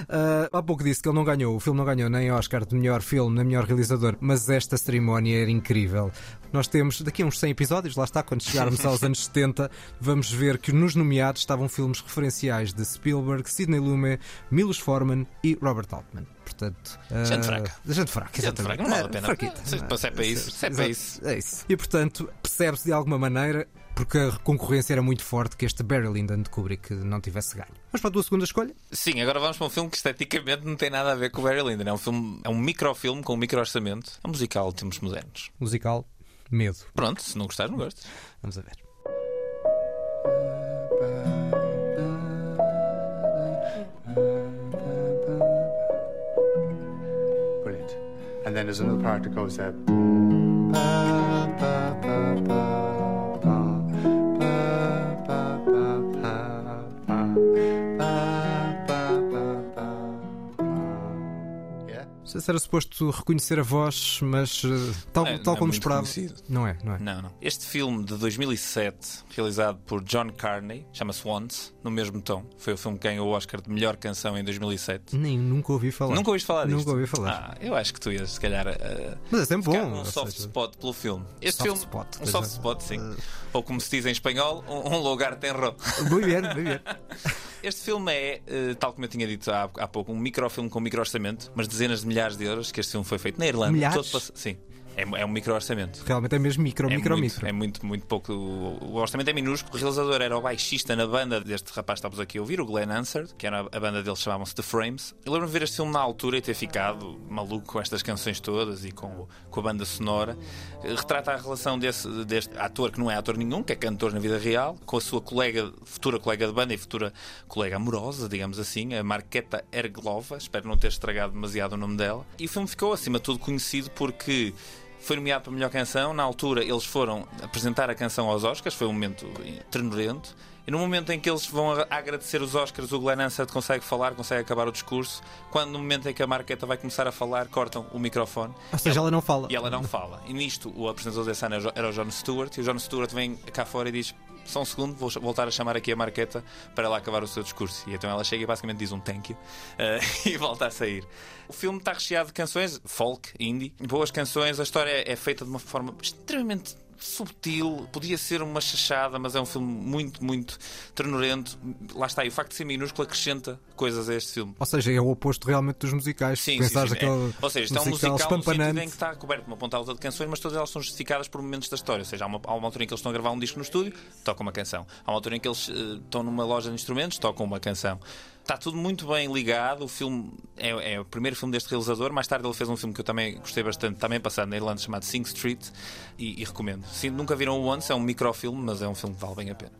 Ah, há pouco disse que ele não ganhou, o filme não ganhou nem Oscar de melhor filme, nem melhor realizador, mas esta cerimónia era incrível. Nós temos daqui a uns 100 episódios, lá está, quando chegarmos [LAUGHS] aos anos 70, vamos ver que nos nomeados estavam filmes referenciais de Spielberg, Sidney Lumet, Milos Forman e Robert Altman. Portanto, ah, Gente fraca. Gente fraca, Gente exatamente. fraca, não vale a Ah, pena. fraquita. Se- se é para isso, se é para isso. É isso. E portanto, percebe-se de alguma maneira, porque a concorrência era muito forte, que este Barry Lyndon de Kubrick não tivesse ganho. Mas para a tua segunda escolha? Sim, agora vamos para um filme que esteticamente não tem nada a ver com o Barry Lyndon. É um filme, é um microfilme com um micro orçamento. É um musical de tempos modernos. Musical, medo. Pronto, se não gostares, não gostas. Vamos a ver. Brilliant. And then there's another part that goes uh, sei se era suposto reconhecer a voz, mas eh, tal, É, tal não é como muito esperava. conhecido. Não é, não é? Não, não. Este filme de 2007, realizado por John Carney, chama-se Once, no mesmo tom. Foi o filme que ganhou o Oscar de melhor canção em 2007. Nem, nunca ouvi falar. Nunca ouviste falar disto? Nunca ouvi falar. Ah, eu acho que tu ias, se calhar, uh, Mas é sempre bom. ou soft seja, spot pelo filme. Este Soft filme, spot, um soft é. spot, sim. Ou como se diz em espanhol, um, um lugar tem ro. Muito bem, muito bem. [LAUGHS] Este filme é, eh, tal como eu tinha dito há, há pouco, um microfilme com micro orçamento, mas dezenas de milhares de euros, que este filme foi feito na Irlanda. Milhares? Todo Sim, é, é um micro orçamento. Realmente é mesmo micro, É micro, muito, micro. é muito, muito pouco. O o orçamento é minúsculo. O realizador era o baixista na banda deste rapaz que estávamos aqui a ouvir, o Glenn Hansard, que era a banda deles, chamavam-se The Frames. Eu lembro-me de ver este filme na altura e ter ficado maluco com estas canções todas e com, com a banda sonora. Retrata a relação desse, deste ator, que não é ator nenhum, que é cantor na vida real, com a sua colega, futura colega de banda e futura colega amorosa, digamos assim, a Marqueta Erglova. Espero não ter estragado demasiado o nome dela. E o filme ficou, acima de tudo, conhecido porque foi nomeado para a melhor canção. Na altura, eles foram apresentar a canção aos Oscars, foi um momento ternurento. E no momento em que eles vão agradecer os Oscars, o Glenn Hansard consegue falar, consegue acabar o discurso. Quando no momento em que a Marqueta vai começar a falar, cortam o microfone. Ou seja, ela não fala. E ela não fala. E nisto, o apresentador desse ano era o John Stewart. E o John Stewart vem cá fora e diz: Só um segundo, vou voltar a chamar aqui a Marqueta para ela acabar o seu discurso. E então ela chega e basicamente diz um thank you eh, [LAUGHS] e volta a sair. O filme está recheado de canções, folk, indie, boas canções. A história é feita de uma forma extremamente subtil, podia ser uma chachada, mas é um filme muito, muito ternurento. Lá está, e o facto de ser minúsculo acrescenta coisas a este filme. Ou seja, é o oposto realmente dos musicais. Sim, Pensares sim, sim. aquele É. Ou seja, isto é um musical, no sentido espampanante. em que está coberto de uma ponta alta de canções, mas todas elas são justificadas por momentos da história. Ou seja, há uma, há uma altura em que eles estão a gravar um disco no estúdio, tocam uma canção. Há uma altura em que eles eh, estão numa loja de instrumentos, tocam uma canção. Está tudo muito bem ligado. O filme é, é o primeiro filme deste realizador. Mais tarde ele fez um filme que eu também gostei bastante, também passado na Irlanda, chamado Sing Street, e, e recomendo. Se nunca viram o Once, é um microfilme, mas é um filme que vale bem a pena.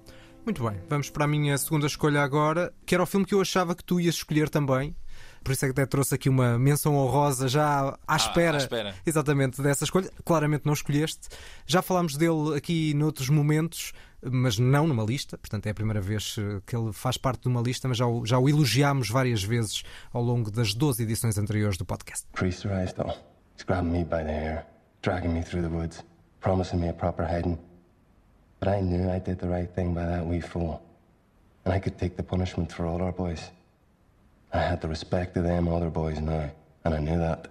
Muito bem, vamos para a minha segunda escolha agora, que era o filme que eu achava que tu ias escolher também. Por isso é que até trouxe aqui uma menção honrosa já à espera, à espera. exatamente dessa escolha. Claramente não escolheste. Já falámos dele aqui noutros momentos, mas não numa lista. Portanto, é a primeira vez eh, que ele faz parte de uma lista, mas já o, já o elogiámos várias vezes ao longo das 12 edições anteriores do podcast. Priesterized, though. He's grabbing me by the hair, dragging me through the woods, promising me a proper hiding. But I knew I did the right thing by that wee fool. And I could take the punishment for all our boys. I had the respect of them other boys now, and I knew that.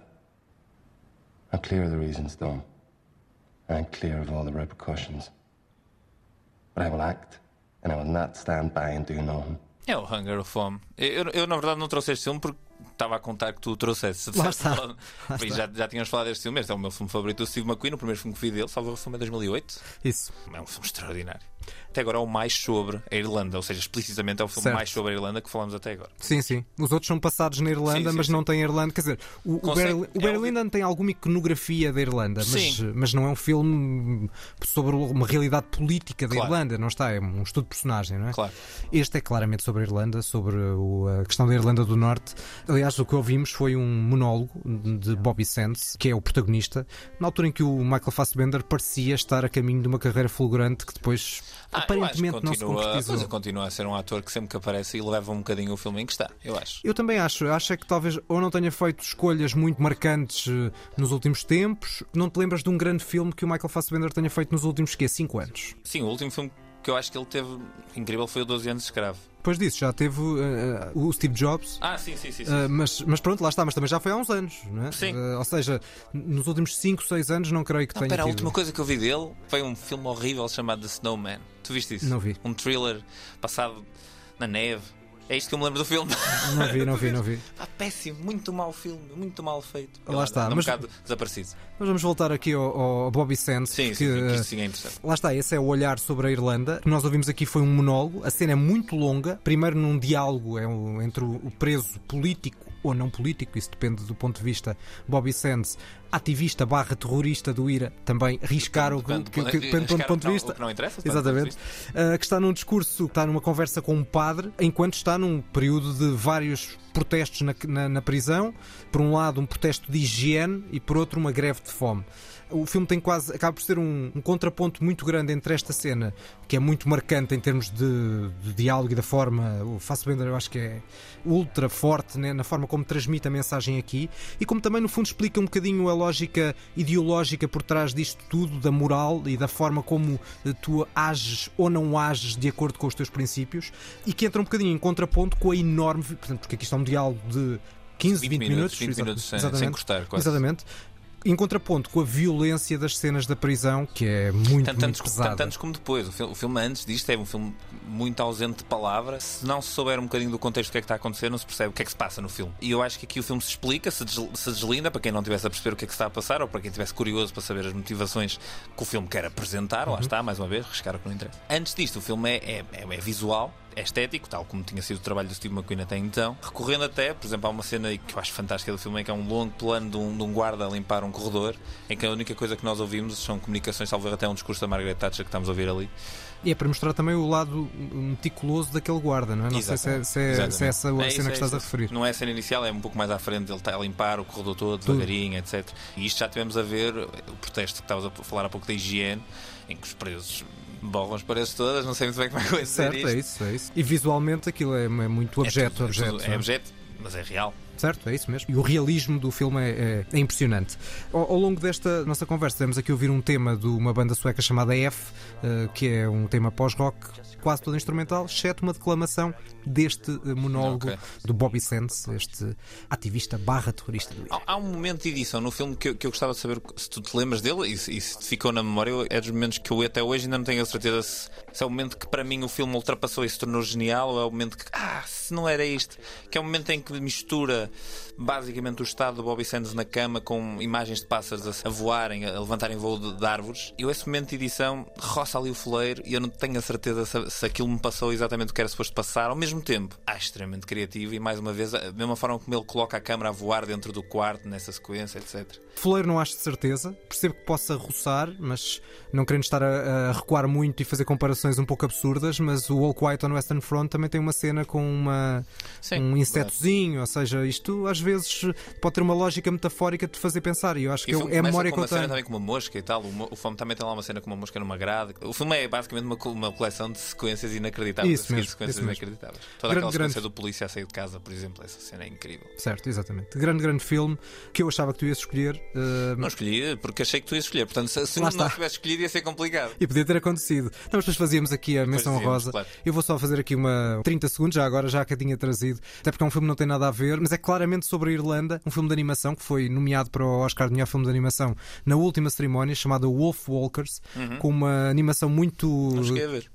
I'm clear of the reasons, Dom. I'm clear of all the repercussions. But I will act. and I will not stand by and do nothing. É o Hunger of Fome. Eu, eu, na verdade, não trouxe este filme porque estava a contar que tu o trouxeste. Lá está. Lá está. já, já tínhamos falado deste filme. Este é o meu filme favorito do Steve McQueen. O primeiro filme que vi dele, salvo o filme é 2008. Isso. É um filme extraordinário. Até agora é o mais sobre a Irlanda, ou seja, explicitamente é o filme Certo. mais sobre a Irlanda que falamos até agora. Sim, sim. Os outros são passados na Irlanda, Sim, mas sim. não têm Irlanda. Quer dizer, o, o Consegue- o é. Lyndon tem alguma iconografia da Irlanda, mas, mas não é um filme sobre uma realidade política da Claro. Irlanda, não está? É um estudo de personagem, não é? Claro. Este é claramente sobre a Irlanda, sobre o- a questão da Irlanda do Norte. Aliás, o que ouvimos foi um monólogo de Bobby Sands, que é o protagonista, na altura em que o Michael Fassbender parecia estar a caminho de uma carreira fulgurante que depois Ah, aparentemente não se continua, concretizou. pois, continua a ser um ator que sempre que aparece e leva um bocadinho o filme em que está, eu acho. Eu também acho. Acho é que talvez ou não tenha feito escolhas muito marcantes eh, nos últimos tempos. Não te lembras de um grande filme que o Michael Fassbender tenha feito nos últimos, quê? 5 anos? Sim, o último filme que eu acho que ele teve incrível foi o 12 anos de escravo. Depois disso já teve eh, o Steve Jobs. Ah, sim, sim, sim. sim. Eh, mas, mas pronto, lá está, mas também já foi há uns anos, não é? Sim. Eh, ou seja, nos últimos 5, 6 anos não creio que Não, tenha pera, a última coisa que eu vi dele foi um filme horrível chamado The Snowman. Tu viste isso? Não vi. Um thriller passado na neve. É isto que eu me lembro do filme. Não vi, não vi, não vi. [LAUGHS] Pá, péssimo, muito mau filme, muito mal feito. Lá está, Anda mas- um bocado desaparecido. Mas vamos voltar aqui ao, ao Bobby Sands. Sim, porque, sim, sim, que isto sim é interessante. Lá está, esse é o olhar sobre a Irlanda. O que nós ouvimos aqui foi um monólogo. A cena é muito longa. Primeiro num diálogo é um- entre o preso político ou não político, isso depende do ponto de vista. Bobby Sands, ativista barra terrorista do IRA, também riscar o que, ponto o que de não- vista. não interessa, ponto de Exatamente. Uh, que está num discurso, está numa conversa com um padre, enquanto está num período de vários protestos na, na, na prisão. Por um lado, um protesto de higiene e por outro, uma greve de fome. O filme tem quase, acaba por ser um, um contraponto muito grande entre esta cena, que é muito marcante em termos de, de diálogo e da forma. O Fassbender, eu acho que é ultra forte né, na forma como transmite a mensagem aqui, e como também, no fundo, explica um bocadinho a lógica ideológica por trás disto tudo, da moral e da forma como eh, tu ages ou não ages de acordo com os teus princípios, e que entra um bocadinho em contraponto com a enorme. Portanto, porque aqui está um diálogo de 15, 20, 20 minutos, 20 exa- minutos sem- sem cortar, quase. Exatamente. Em contraponto com a violência das cenas da prisão, que é muito, Tanto muito pesada. tanto antes como depois. O filme, o filme antes disto é um filme muito ausente de palavra. Se não se souber um bocadinho do contexto do que é que está a acontecer, não se percebe o que é que se passa no filme. E eu acho que aqui o filme se explica, se, des- se deslinda, para quem não tivesse a perceber o que é que se está a passar, ou para quem estivesse curioso para saber as motivações que o filme quer apresentar. Lá está, mais uma vez, riscar o que não interessa. Antes disto, o filme é, é- é visual. É estético, tal como tinha sido o trabalho do Steve McQueen até então, recorrendo até, por exemplo, há uma cena que eu acho fantástica do filme, é que é um longo plano de um, de um guarda a limpar um corredor, em que a única coisa que nós ouvimos são comunicações, talvez até um discurso da Margaret Thatcher que estamos a ouvir ali. E é para mostrar também o lado meticuloso daquele guarda, não é? Não sei se é, se é- Exatamente. se é essa a É cena é que estás isso. a referir. Não é a cena inicial, é um pouco mais à frente, ele está a limpar o corredor todo, Tudo. devagarinho, etc. E isto já tivemos a ver, o protesto que estavas a falar há pouco da higiene, em que os presos borram paredes todas, não sei muito bem como é que vai ser Certo, isto. é isso, é isso. E visualmente aquilo é, é muito objeto, é, tudo- é objeto. tudo- não é objeto, mas é real. Certo, é isso mesmo. E o realismo do filme é, é- é impressionante. Ao, ao longo desta nossa conversa, temos aqui a ouvir um tema de uma banda sueca chamada F, eh, que é um tema pós-rock, quase todo instrumental, exceto uma declamação deste eh, monólogo Ok. do Bobby Sands, este ativista barra terrorista do Há, há um momento de edição no filme que eu, que eu gostava de saber se tu te lembras dele e se, e se te ficou na memória. É dos momentos que eu até hoje ainda não tenho a certeza se, se é o momento que para mim o filme ultrapassou e se tornou genial ou é o momento que, ah, se não era isto. Que é o momento em que mistura basicamente o estado do Bobby Sands na cama com imagens de pássaros a, voarem, a levantarem voo de, de árvores. Eu, esse momento de edição, roça ali o foleiro e eu não tenho a certeza se, se aquilo me passou exatamente o que era suposto passar. Ao mesmo tempo, acho extremamente criativo e mais uma vez, a mesma forma como ele coloca a câmera a voar dentro do quarto, nessa sequência, etc. Foleiro não acho de certeza, percebo que possa roçar, mas não querendo estar a, a recuar muito e fazer comparações um pouco absurdas, mas o All Quiet on Western Front também tem uma cena com uma, Sim, um insetozinho, ou seja, isto às vezes pode ter uma lógica metafórica de fazer pensar, e eu acho que E eu- filme é a memória com que eu uma cena tenho. também com uma mosca e tal. O, o filme também tem lá uma cena com uma mosca numa grade. O filme é basicamente uma, uma coleção de sequências inacreditáveis. Isso mesmo, sequências isso mesmo. inacreditáveis. Toda Grande, aquela sequência grande. do polícia a sair de casa, por exemplo, essa cena é incrível. Certo, exatamente. Grande, grande filme que eu achava que tu ias escolher. Eh, Não escolhi porque achei que tu ias escolher. Portanto, se, Lá não está. tivesse escolhido ia ser complicado. E podia ter acontecido. Não, mas depois fazíamos aqui a menção rosa. claro. Eu vou só fazer aqui uma 30 segundos, já agora, já que a tinha trazido. Até porque é um filme que não tem nada a ver, mas é claramente sobre a Irlanda, um filme de animação que foi nomeado para o Oscar de melhor filme de animação na última cerimónia, chamado Wolf Walkers, Uhum. com uma animação muito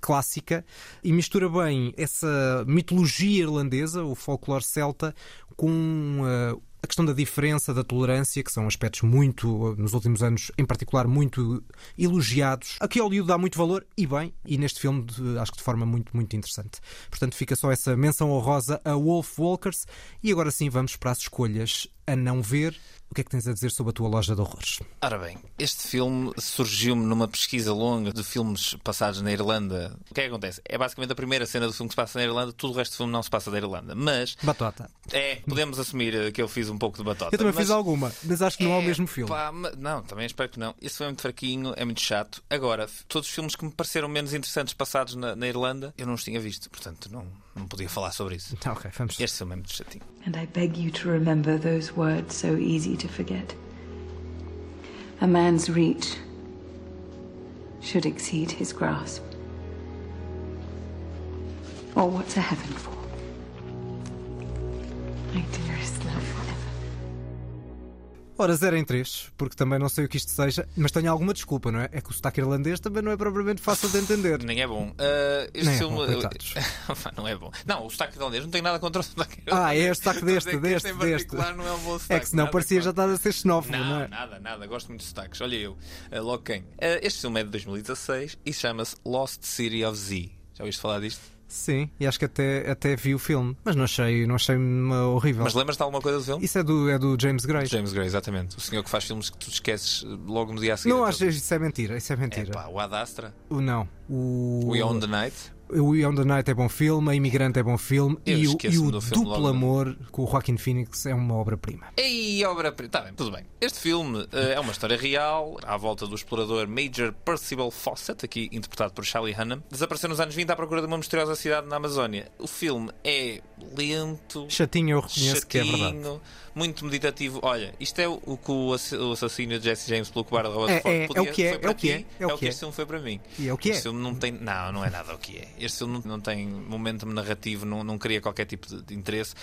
clássica e mistura bem essa mitologia irlandesa, o folclore celta, com uh, a questão da diferença, da tolerância, que são aspectos muito, nos últimos anos, em particular, muito elogiados. Aqui Hollywood dá muito valor, e bem, e neste filme de- acho que de forma muito, muito interessante. Portanto, fica só essa menção honrosa a Wolf Walkers. E agora sim vamos para as escolhas a não ver. O que é que tens a dizer sobre a tua loja de horrores? Ora bem, este filme surgiu-me numa pesquisa longa de filmes passados na Irlanda. O que é que acontece? É basicamente a primeira cena do filme que se passa na Irlanda, tudo o resto do filme não se passa na Irlanda. Mas, Batota. é, podemos assumir eh, que eu fiz um pouco de batota. Eu também mas... fiz alguma, mas acho que não é o mesmo filme. Pá, ma- não, também espero que não. Este filme é muito fraquinho, é muito chato. Agora, todos os filmes que me pareceram menos interessantes passados na, na Irlanda, eu não os tinha visto, portanto não, não podia falar sobre isso. Tá, ok, vamos. Este filme é muito chatinho. And I beg you to remember those words so easy to forget. A man's reach should exceed his grasp. Or what's a heaven for? My dearest love. Ora, 0 em 3, porque também não sei o que isto seja, mas tenho alguma desculpa, não é? É que o sotaque irlandês também não é propriamente fácil de entender. [LAUGHS] Nem é bom. Ah, este Nem é filme. bom, coitados. [LAUGHS] Pá, não é bom. Não, o sotaque irlandês não tem nada contra o sotaque Ah, é o irlandês. sotaque [LAUGHS] deste, que este deste, deste. não é um bom É sotaque. que senão nada parecia já estar a ser xenófobo, não, Não, é? nada, nada. Gosto muito de sotaques. Olha eu, ah, logo quem? Ah, este filme é de 2016 e chama-se Lost City of Z. Já ouviste falar disto? Sim, e acho que até, até vi o filme, mas não achei, não achei horrível. Mas lembras-te de alguma coisa do filme? Isso é do, é do James Gray. James Gray, exatamente. O senhor que faz filmes que tu esqueces logo no dia a seguir. Não acho isso é mentira, isso é É mentira. pá, o Ad Astra, O não. O, o On the Night. O On the Night é bom filme, a Imigrante é bom filme Eu e o, e o Duplo. Amor com o Joaquin Phoenix é uma obra-prima. Ei, obra Está bem, tudo bem. Este filme eh, é uma história real à volta do explorador Major Percival Fawcett, aqui interpretado por Charlie Hunnam. Desapareceu nos anos 20 à procura de uma misteriosa cidade na Amazónia. O filme é lento, Chatinho, eu reconheço que é verdade. Muito meditativo. Olha, isto é o que o ass- o assassino de Jesse James pelo cobarde Robert É, Ford é, é o que é, foi para é o que é, é o que é. este filme foi para mim. E é o que é. Este filme não tem. Não, não é nada o que é. Este filme não, não tem momento narrativo, não, não cria qualquer tipo de, de interesse.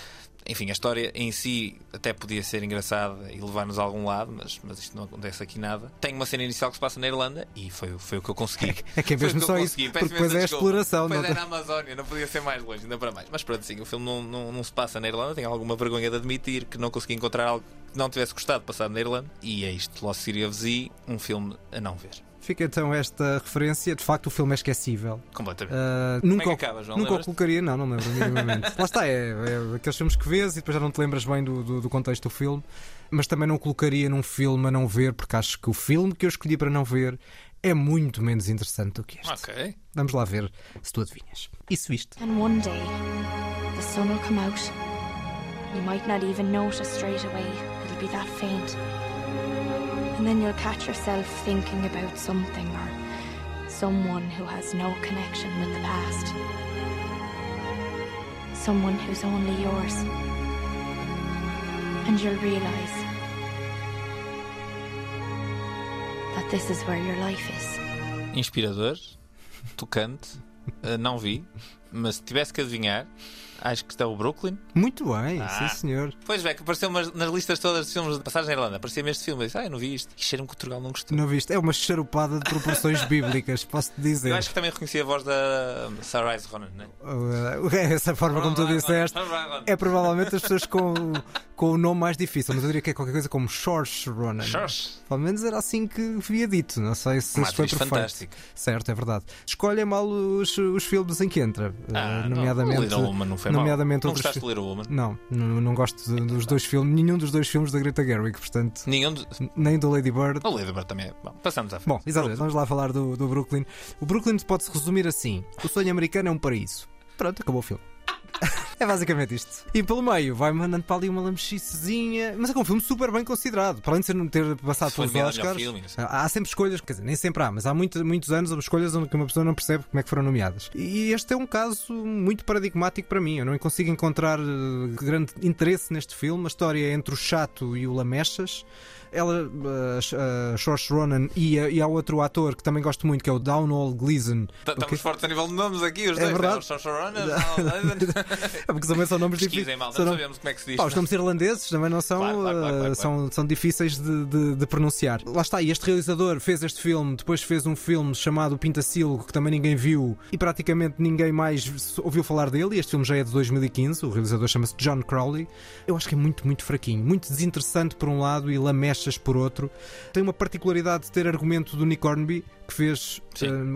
Enfim, a história em si até podia ser engraçada e levar-nos a algum lado, mas, mas isto não acontece aqui nada. Tem uma cena inicial que se passa na Irlanda e foi, foi o que eu consegui. [LAUGHS] É que é mesmo só isso, porque depois é a exploração, Depois não é tem- na Amazónia, não podia ser mais longe, ainda para mais. Mas pronto, sim, o filme não, não, não se passa na Irlanda. Tenho alguma vergonha de admitir que não consegui encontrar algo que não tivesse gostado de passar na Irlanda. E é isto: Lost City of Z, um filme a não ver. Fica então esta referência. De facto, o filme é esquecível. Completamente. Como nunca é que acaba, João? nunca o colocaria, não, não lembro minimamente. [LAUGHS] Lá está, é, é aqueles filmes que vês e depois já não te lembras bem do, do, do contexto do filme, mas também não o colocaria num filme a não ver, porque acho que o filme que eu escolhi para não ver é muito menos interessante do que este. Ok. Vamos lá ver se tu adivinhas. Isso viste? And one day, the sun will come out. You might not even notice straight away. It'll be that faint. And then you'll catch yourself thinking about something or someone who has no connection with the past. Someone who's only yours. And you'll realize that this is where your life is. Inspirador, tocante, eh, não vi, mas se tivesse que adivinhar, acho que está o Brooklyn. Muito bem, Ah. sim senhor. Pois é, que apareceu umas- nas listas todas de filmes de passagem na Irlanda. Aparecia-me este filme. Eu disse, ah, eu não vi isto. E cheira-me que o Portugal não gostou. Não viste? É uma charupada de proporções [LAUGHS] bíblicas, posso-te dizer. Eu acho que também reconheci a voz da Rice Ronan, né? Uh, essa forma como tu disseste é provavelmente as pessoas com, com o nome mais difícil, mas eu diria que é qualquer coisa como Shorsh Ronan. Shorsh. Pelo menos era assim que havia dito. Não sei se Uma foi perfeito. fantástica. Certo, é verdade. Escolhem mal os, os filmes em que entra. Ah, não. nomeadamente, Little Woman não foi mal. nomeadamente Não outros gostaste de Little Woman? Não, não, não gosto de- dos dois filmes, nenhum dos dois filmes da Greta Gerwig, portanto, Nenhum de... nem do Lady Bird. O Lady Bird também é. Bom, passamos à frente. Bom, exatamente, vamos lá falar do, do Brooklyn. O Brooklyn pode-se resumir assim: o sonho americano é um paraíso. Pronto, acabou o filme. É basicamente isto. E pelo meio vai mandando para ali uma lamechicezinha. Mas é um filme super bem considerado. Para além de ser não ter passado Foi pelos Oscars, filme, há sempre escolhas, quer dizer, nem sempre há, mas há muito- muitos anos há escolhas onde uma pessoa não percebe como é que foram nomeadas. E este é um caso muito paradigmático para mim. Eu não consigo encontrar eh, grande interesse neste filme. A história é entre o chato e o Lamechas. Ela, a Saoirse Ronan e, a- e há outro ator que também gosto muito, que é o Downall Gleeson. Tá- Estamos fortes a nível de nomes aqui, os É dois. verdade. né? Saoirse Ronan, [LAUGHS] É porque também são nomes difíceis. são não nom- sabemos como é que se diz. Pá, os nomes irlandeses também não são, Claro, claro, claro, uh, são, são difíceis de, de- de pronunciar. Lá está, e este realizador fez este filme, depois fez um filme chamado Pintacilgo, que também ninguém viu e praticamente ninguém mais ouviu falar dele. E este filme já é de 2015, o realizador chama-se John Crowley. Eu acho que é muito, muito fraquinho, muito desinteressante por um lado e por outro. Tem uma particularidade de ter argumento do Nick Hornby, que fez,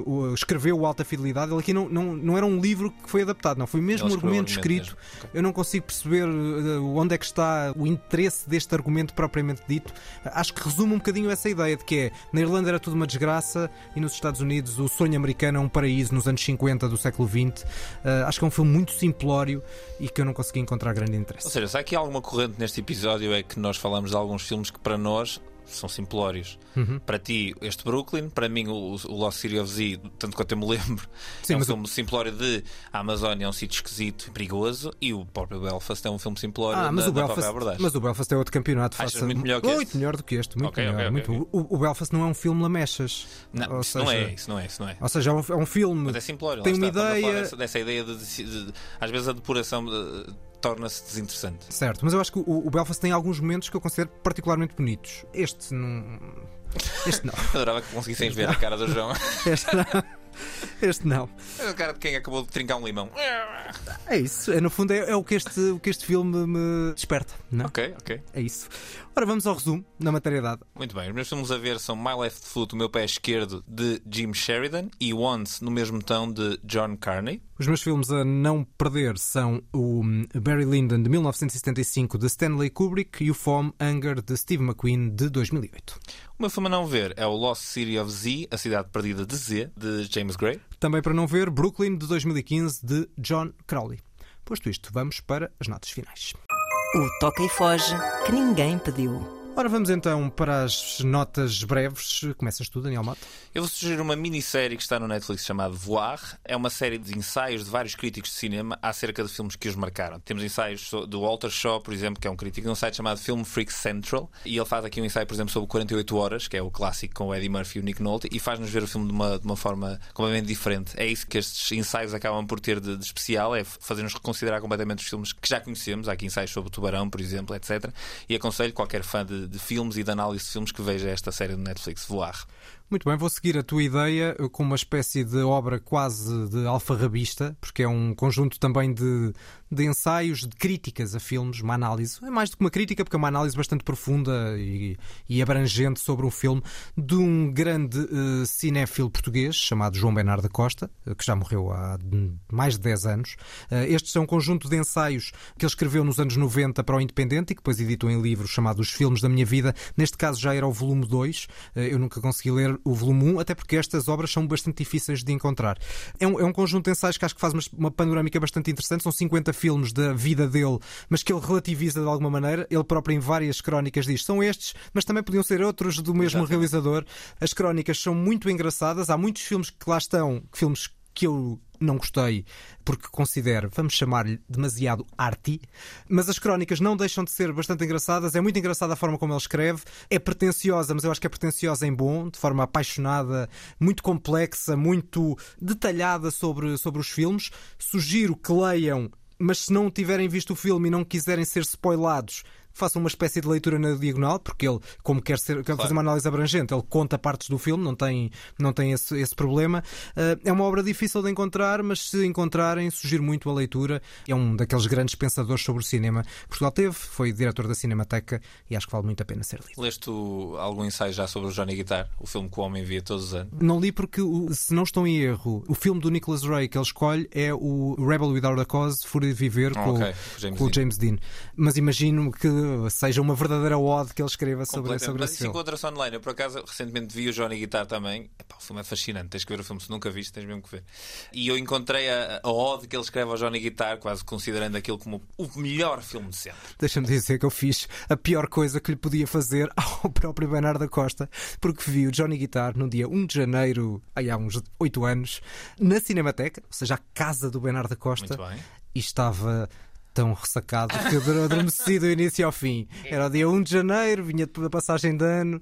o- escreveu o Alta Fidelidade. Ele aqui não, não, não era um livro que foi adaptado, não, foi mesmo um argumento argumento escrito. Eu não consigo perceber uh, onde é que está o interesse deste argumento propriamente dito. Acho que resume um bocadinho essa ideia de que é na Irlanda era tudo uma desgraça e nos Estados Unidos o sonho americano é um paraíso nos anos 50 do século XX. Uh, acho que é um filme muito simplório e que eu não consegui encontrar grande Ou interesse. seja, se há aqui alguma corrente neste episódio é que nós falamos de alguns filmes que para nós são simplórios. Uhum. Para ti, este Brooklyn, para mim, o, o Lost City of Z, tanto quanto eu me lembro, Sim, é um o- filme simplório de a Amazónia é um sítio esquisito e perigoso, e o próprio Belfast é um filme simplório Ah, mas, da, o Belfast, mas o Belfast é outro campeonato. Faça- muito melhor que muito melhor do que este. Muito Ok, melhor. ok, muito- ok, O, o Belfast não é um filme lamechas. Não, isso não seja- é, isso não é, isso não é. Ou seja, é um, é um filme. Mas é simplório, tem uma está, ideia. Dessa, dessa ideia de, de- de- Às vezes a depuração eh, torna-se desinteressante. Certo, mas eu acho que o, o Belfast tem alguns momentos que eu considero particularmente bonitos. Este não. Este não. [LAUGHS] Adorava que conseguissem ver a cara do João. [LAUGHS] Este não. Este não. É a cara de quem acabou de trincar um limão. É isso. É, no fundo, é, é o, que este, o que este filme me desperta. Não? Ok, ok. É isso. Ora, vamos ao resumo na matéria dada. Muito bem, os meus filmes a ver são My Left Foot, o meu pé esquerdo, de Jim Sheridan, e Once, no mesmo tom, de John Carney. Os meus filmes a não perder são o hum, Barry Lyndon de 1975 de Stanley Kubrick e o Foam Hunger de Steve McQueen de 2008. O meu filme a não ver é o Lost City of Z, A Cidade Perdida de Z, de James Gray. Também para não ver Brooklyn de 2015 de John Crowley. Posto isto, vamos para as notas finais. O toca e foge que ninguém pediu. Ora, vamos então para as notas breves. Começas tu, Daniel Mato. Eu vou sugerir uma minissérie que está no Netflix chamada Voir. É uma série de ensaios de vários críticos de cinema acerca de filmes que os marcaram. Temos ensaios do Walter Shaw, por exemplo, que é um crítico de um site chamado Film Freak Central. E ele faz aqui um ensaio, por exemplo, sobre 48 Horas, que é o clássico com o Eddie Murphy e o Nick Nolte, e faz-nos ver o filme de uma, de uma forma completamente diferente. É isso que estes ensaios acabam por ter de, de especial, é fazer-nos reconsiderar completamente os filmes que já conhecemos. Há aqui ensaios sobre o Tubarão, por exemplo, etc. E aconselho qualquer fã de, de filmes e de análise de filmes que veja esta série do Netflix, Voar. Muito bem, vou seguir a tua ideia eh, com uma espécie de obra quase de alfarrabista, porque é um conjunto também de, de ensaios, de críticas a filmes, uma análise. É mais do que uma crítica, porque é uma análise bastante profunda e, e abrangente sobre um filme de um grande eh, cinéfilo português chamado João Bernardo da Costa, eh, que já morreu há mais de 10 anos. Eh, estes são um conjunto de ensaios que ele escreveu nos anos 90 para o Independente e que depois editou em livro chamado Os Filmes da Minha Vida. Neste caso já era o volume 2. Eh, eu nunca consegui ler o volume 1, até porque estas obras são bastante difíceis de encontrar. É um, é um conjunto de ensaios que acho que faz uma, uma panorâmica bastante interessante. São 50 filmes da vida dele, mas que ele relativiza de alguma maneira. Ele próprio, em várias crónicas, diz são estes, mas também podiam ser outros do mesmo realizador. As crónicas são muito engraçadas. Há muitos filmes que lá estão, filmes que eu não gostei, porque considero, vamos chamar-lhe, demasiado arty, mas as crónicas não deixam de ser bastante engraçadas. É muito engraçada a forma como ele escreve, é pretenciosa, mas eu acho que é pretenciosa em bom, de forma apaixonada, muito complexa, muito detalhada sobre, sobre os filmes. Sugiro que leiam, mas se não tiverem visto o filme e não quiserem ser spoilados, façam uma espécie de leitura na diagonal, porque ele, como quer, ser, quer fazer uma análise abrangente, ele conta partes do filme, não tem, não tem esse, esse problema. Uh, é uma obra difícil de encontrar, mas se encontrarem, sugiro muito a leitura. É um daqueles grandes pensadores sobre o cinema que Portugal teve, foi diretor da Cinemateca e acho que vale muito a pena ser lido. Leste algum ensaio já sobre o Johnny Guitar, o filme que o homem via todos os anos? Não li porque, se não estou em erro, o filme do Nicholas Ray que ele escolhe é o Rebel Without a Cause, Fúria de Viver, Ah, com, ok, o- com o James com o. James Dean. Mas imagino que seja uma verdadeira ode que ele escreva sobre, sobre esse filme. encontra-se online. Eu, por acaso, recentemente vi o Johnny Guitar também. Epá, o filme é fascinante. Tens que ver o filme. Se nunca viste, tens mesmo que ver. E eu encontrei a, a ode que ele escreve ao Johnny Guitar, quase considerando aquilo como o melhor filme de sempre. Deixa-me dizer que eu fiz a pior coisa que lhe podia fazer [LAUGHS] ao próprio Bernardo da Costa, porque vi o Johnny Guitar no dia 1 de janeiro, aí há uns 8 anos, na Cinemateca, ou seja, a casa do Bernardo da Costa, Muito bem. e estava tão ressacado que eu adormeci do início ao fim. Era o dia 1 de janeiro, vinha da passagem de ano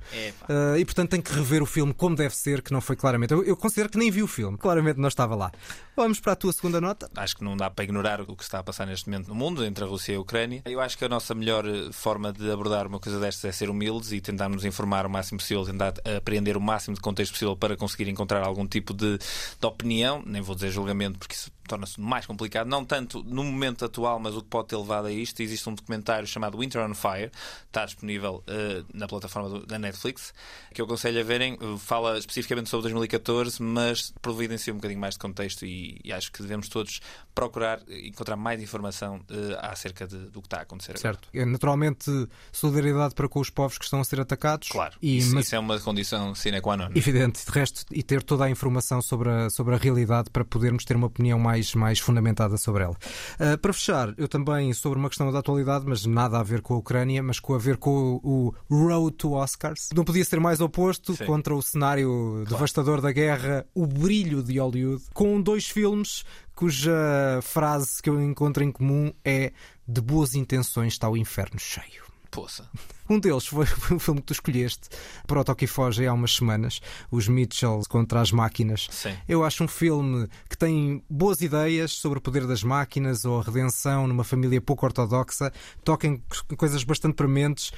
uh, e portanto tenho que rever o filme como deve ser, que não foi claramente. Eu, eu, considero que nem vi o filme, claramente não estava lá. Vamos para a tua segunda nota. Acho que não dá para ignorar o que está a passar neste momento no mundo, entre a Rússia e a Ucrânia. Eu acho que a nossa melhor eh, forma de abordar uma coisa destas é ser humildes e tentar nos informar o máximo possível, tentar aprender o máximo de contexto possível para conseguir encontrar algum tipo de, de opinião. Nem vou dizer julgamento, porque isso torna-se mais complicado, não tanto no momento atual, mas o que pode ter levado a isto. Existe um documentário chamado Winter on Fire, está disponível uh, na plataforma do, da Netflix, que eu aconselho a verem. Fala especificamente sobre 2014, mas providencia um bocadinho mais de contexto e, e acho que devemos todos procurar encontrar mais informação uh, acerca de, do que está a acontecer. Certo. É naturalmente solidariedade para com os povos que estão a ser atacados. Claro. E, isso, mas... isso é uma condição sine qua non. Evidente. De resto, e ter toda a informação sobre a, sobre a realidade para podermos ter uma opinião mais mais, mais fundamentada sobre ela. Uh, para fechar, eu também sobre uma questão da atualidade, mas nada a ver com a Ucrânia, mas com a ver com o, o Road to Oscars. Não podia ser mais oposto Sim. contra o cenário claro. devastador da guerra, o brilho de Hollywood, com dois filmes cuja frase que eu encontro em comum é de boas intenções está o inferno cheio. Poça. [LAUGHS] Um deles foi, foi [LAUGHS] o filme que tu escolheste para o Toque Foge há umas semanas, Os Mitchells contra as Máquinas. Sim. Eu acho um filme que tem boas ideias sobre o poder das máquinas ou a redenção numa família pouco ortodoxa, toca em coisas bastante prementes.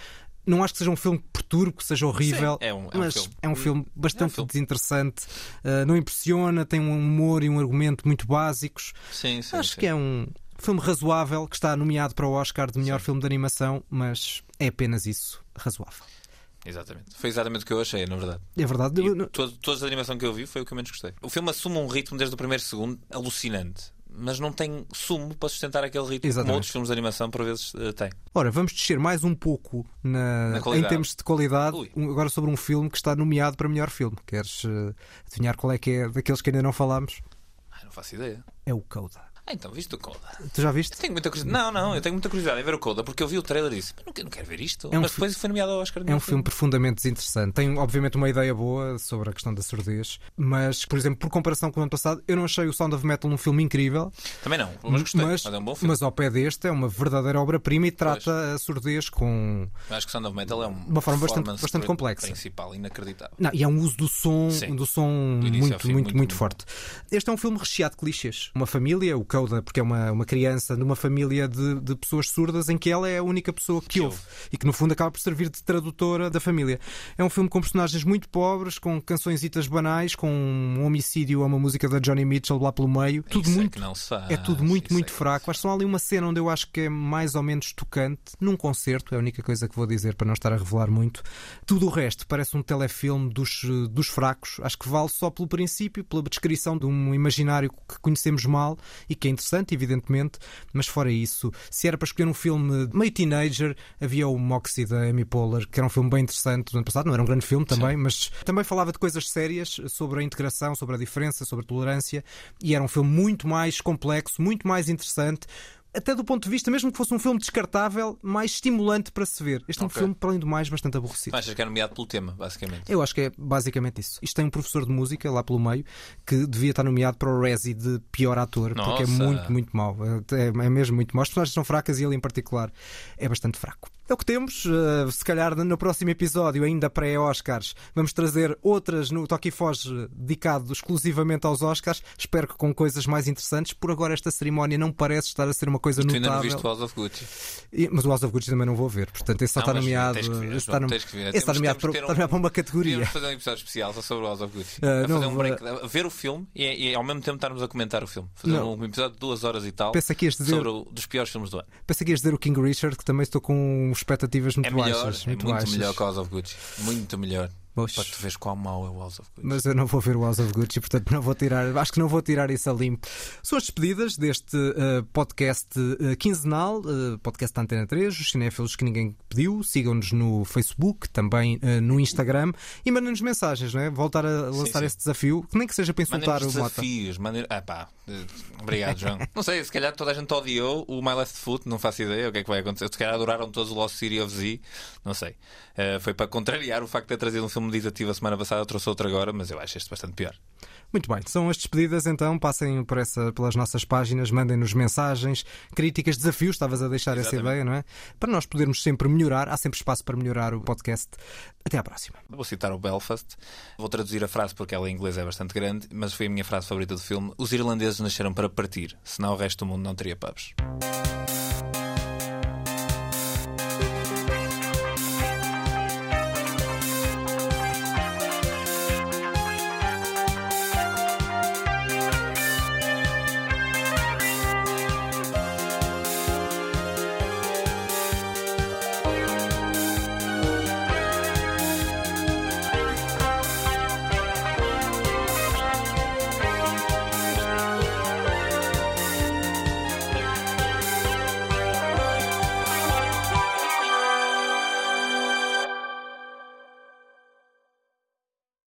Não acho que seja um filme que perturbe, que seja horrível, Sim, é um, é mas um filme. é um filme bastante é um filme. desinteressante. Uh, não impressiona, tem um humor e um argumento muito básicos. Sim, sim, acho sim. que é um, filme razoável que está nomeado para o Oscar de melhor Sim. filme de animação, mas é apenas isso, razoável. Exatamente. Foi exatamente o que eu achei, na verdade. É verdade. Todas, as animações que eu vi foi o que eu menos gostei. O filme assume um ritmo desde o primeiro segundo alucinante. Mas não tem sumo para sustentar aquele ritmo Exatamente. como outros filmes de animação por vezes uh, têm. Ora, vamos descer mais um pouco na, na em termos de qualidade, um, agora sobre um filme que está nomeado para melhor filme. Queres uh, adivinhar qual é que é daqueles que ainda não falámos? Ah, não faço ideia. É o Coda. Ah, então viste o Coda? Tu já viste? Eu tenho muita curiosidade. Não, não, eu tenho muita curiosidade em ver o Coda porque eu vi o trailer e disse, mas não quero, não quero ver isto. É um mas depois foi nomeado ao Oscar. É um filme profundamente desinteressante. Tem, obviamente, uma ideia boa sobre a questão da surdez, mas, por exemplo, por comparação com o ano passado, eu não achei o Sound of Metal um filme incrível. Também não, mas gostei. Mas, mas é um bom filme. Mas ao pé deste é uma verdadeira obra-prima e trata pois. a surdez com. Eu acho que o Sound of Metal é uma forma bastante, bastante complexa. Principal, inacreditável. Não, e é um uso do som, Sim. do som do muito, muito, muito, muito, forte. Este é um filme recheado de clichês. Uma família, o Coda, porque é uma uma criança numa família de, de pessoas surdas em que ela é a única pessoa que, que ouve e que no fundo acaba por servir de tradutora da família. É um filme com personagens muito pobres, com cançõesitas banais, com um homicídio a uma música da Johnny Mitchell lá pelo meio. Tudo isso muito, é, faz, é tudo muito, muito fraco. Acho que só há ali uma cena onde eu acho que é mais ou menos tocante, num concerto, é a única coisa que vou dizer para não estar a revelar muito. Tudo o resto parece um telefilme dos, dos fracos. Acho que vale só pelo princípio, pela descrição de um imaginário que conhecemos mal e que é interessante, evidentemente evidentemente, mas fora isso, se era para escolher um filme meio teenager, havia o Moxie da Amy Poehler, que era um filme bem interessante do ano passado, não era um grande filme também, Sim. mas também falava de coisas sérias sobre a integração, sobre a diferença, sobre a tolerância, e era um filme muito mais complexo, muito mais interessante até do ponto de vista, mesmo que fosse um filme descartável, mais estimulante para se ver. Este é um okay. filme, para além do mais, bastante aborrecido. Achas que é nomeado pelo tema, basicamente? Eu acho que é basicamente isso. Isto tem um professor de música lá pelo meio que devia estar nomeado para o Resi de pior ator, Nossa. porque é muito, muito mau. É, é mesmo muito mau. As personagens são fracas e ele, em particular, é bastante fraco. É o que temos. Uh, se calhar no próximo episódio, ainda pré-Oscars, vamos trazer outras no Toque e Foge dedicado exclusivamente aos Oscars. Espero que com coisas mais interessantes. Por agora, esta cerimónia não parece estar a ser uma coisa e tu notável. ainda não viste o House of Gucci. E, mas o House of Gucci também não vou ver. Portanto, esse só está nomeado. está, no... está nomeado para, um... está nomeado para uma categoria. Vamos fazer um episódio especial só sobre o House of Gucci. Uh, não, fazer um break, ver o filme e, e, ao mesmo tempo estarmos a comentar o filme. Fazer não. um episódio de duas horas e tal dizer... sobre o dos piores filmes do ano. Pensei que ias dizer o King Richard, que também estou com expectativas muito é melhor, baixas. É muito, muito baixas. melhor House of Gucci. Muito melhor. Para tu veres quão mau é o House of Gucci. Mas eu não vou ver o House of Gucci, portanto não vou tirar, acho que não vou tirar isso a limpo. São as despedidas deste uh, podcast uh, quinzenal, uh, podcast da Antena 3, os cinéfilos que ninguém pediu. Sigam-nos no Facebook, também no Instagram e mandem-nos mensagens, não é? Voltar a lançar sim, sim. esse desafio, que nem que seja para insultar o Mota. desafios, mandem... ah, pá. Obrigado, João. [LAUGHS] não sei, se calhar toda a gente odiou o My Left Foot, não faço ideia o que é que vai acontecer. Se calhar adoraram todos o Lost City of Z, não sei. foi para contrariar o facto de ter trazido um filme meditativo a semana passada, trouxe outro agora, mas eu acho este bastante pior. Muito bem, são as despedidas então. Passem por essa, pelas nossas páginas, mandem-nos mensagens, críticas, desafios. Estavas a deixar Exatamente. essa ideia, não é? Para nós podermos sempre melhorar, há sempre espaço para melhorar o podcast. Até à próxima. Vou citar o Belfast. Vou traduzir a frase porque ela em inglês é bastante grande, mas foi a minha frase favorita do filme. Os irlandeses nasceram para partir, senão o resto do mundo não teria pubs.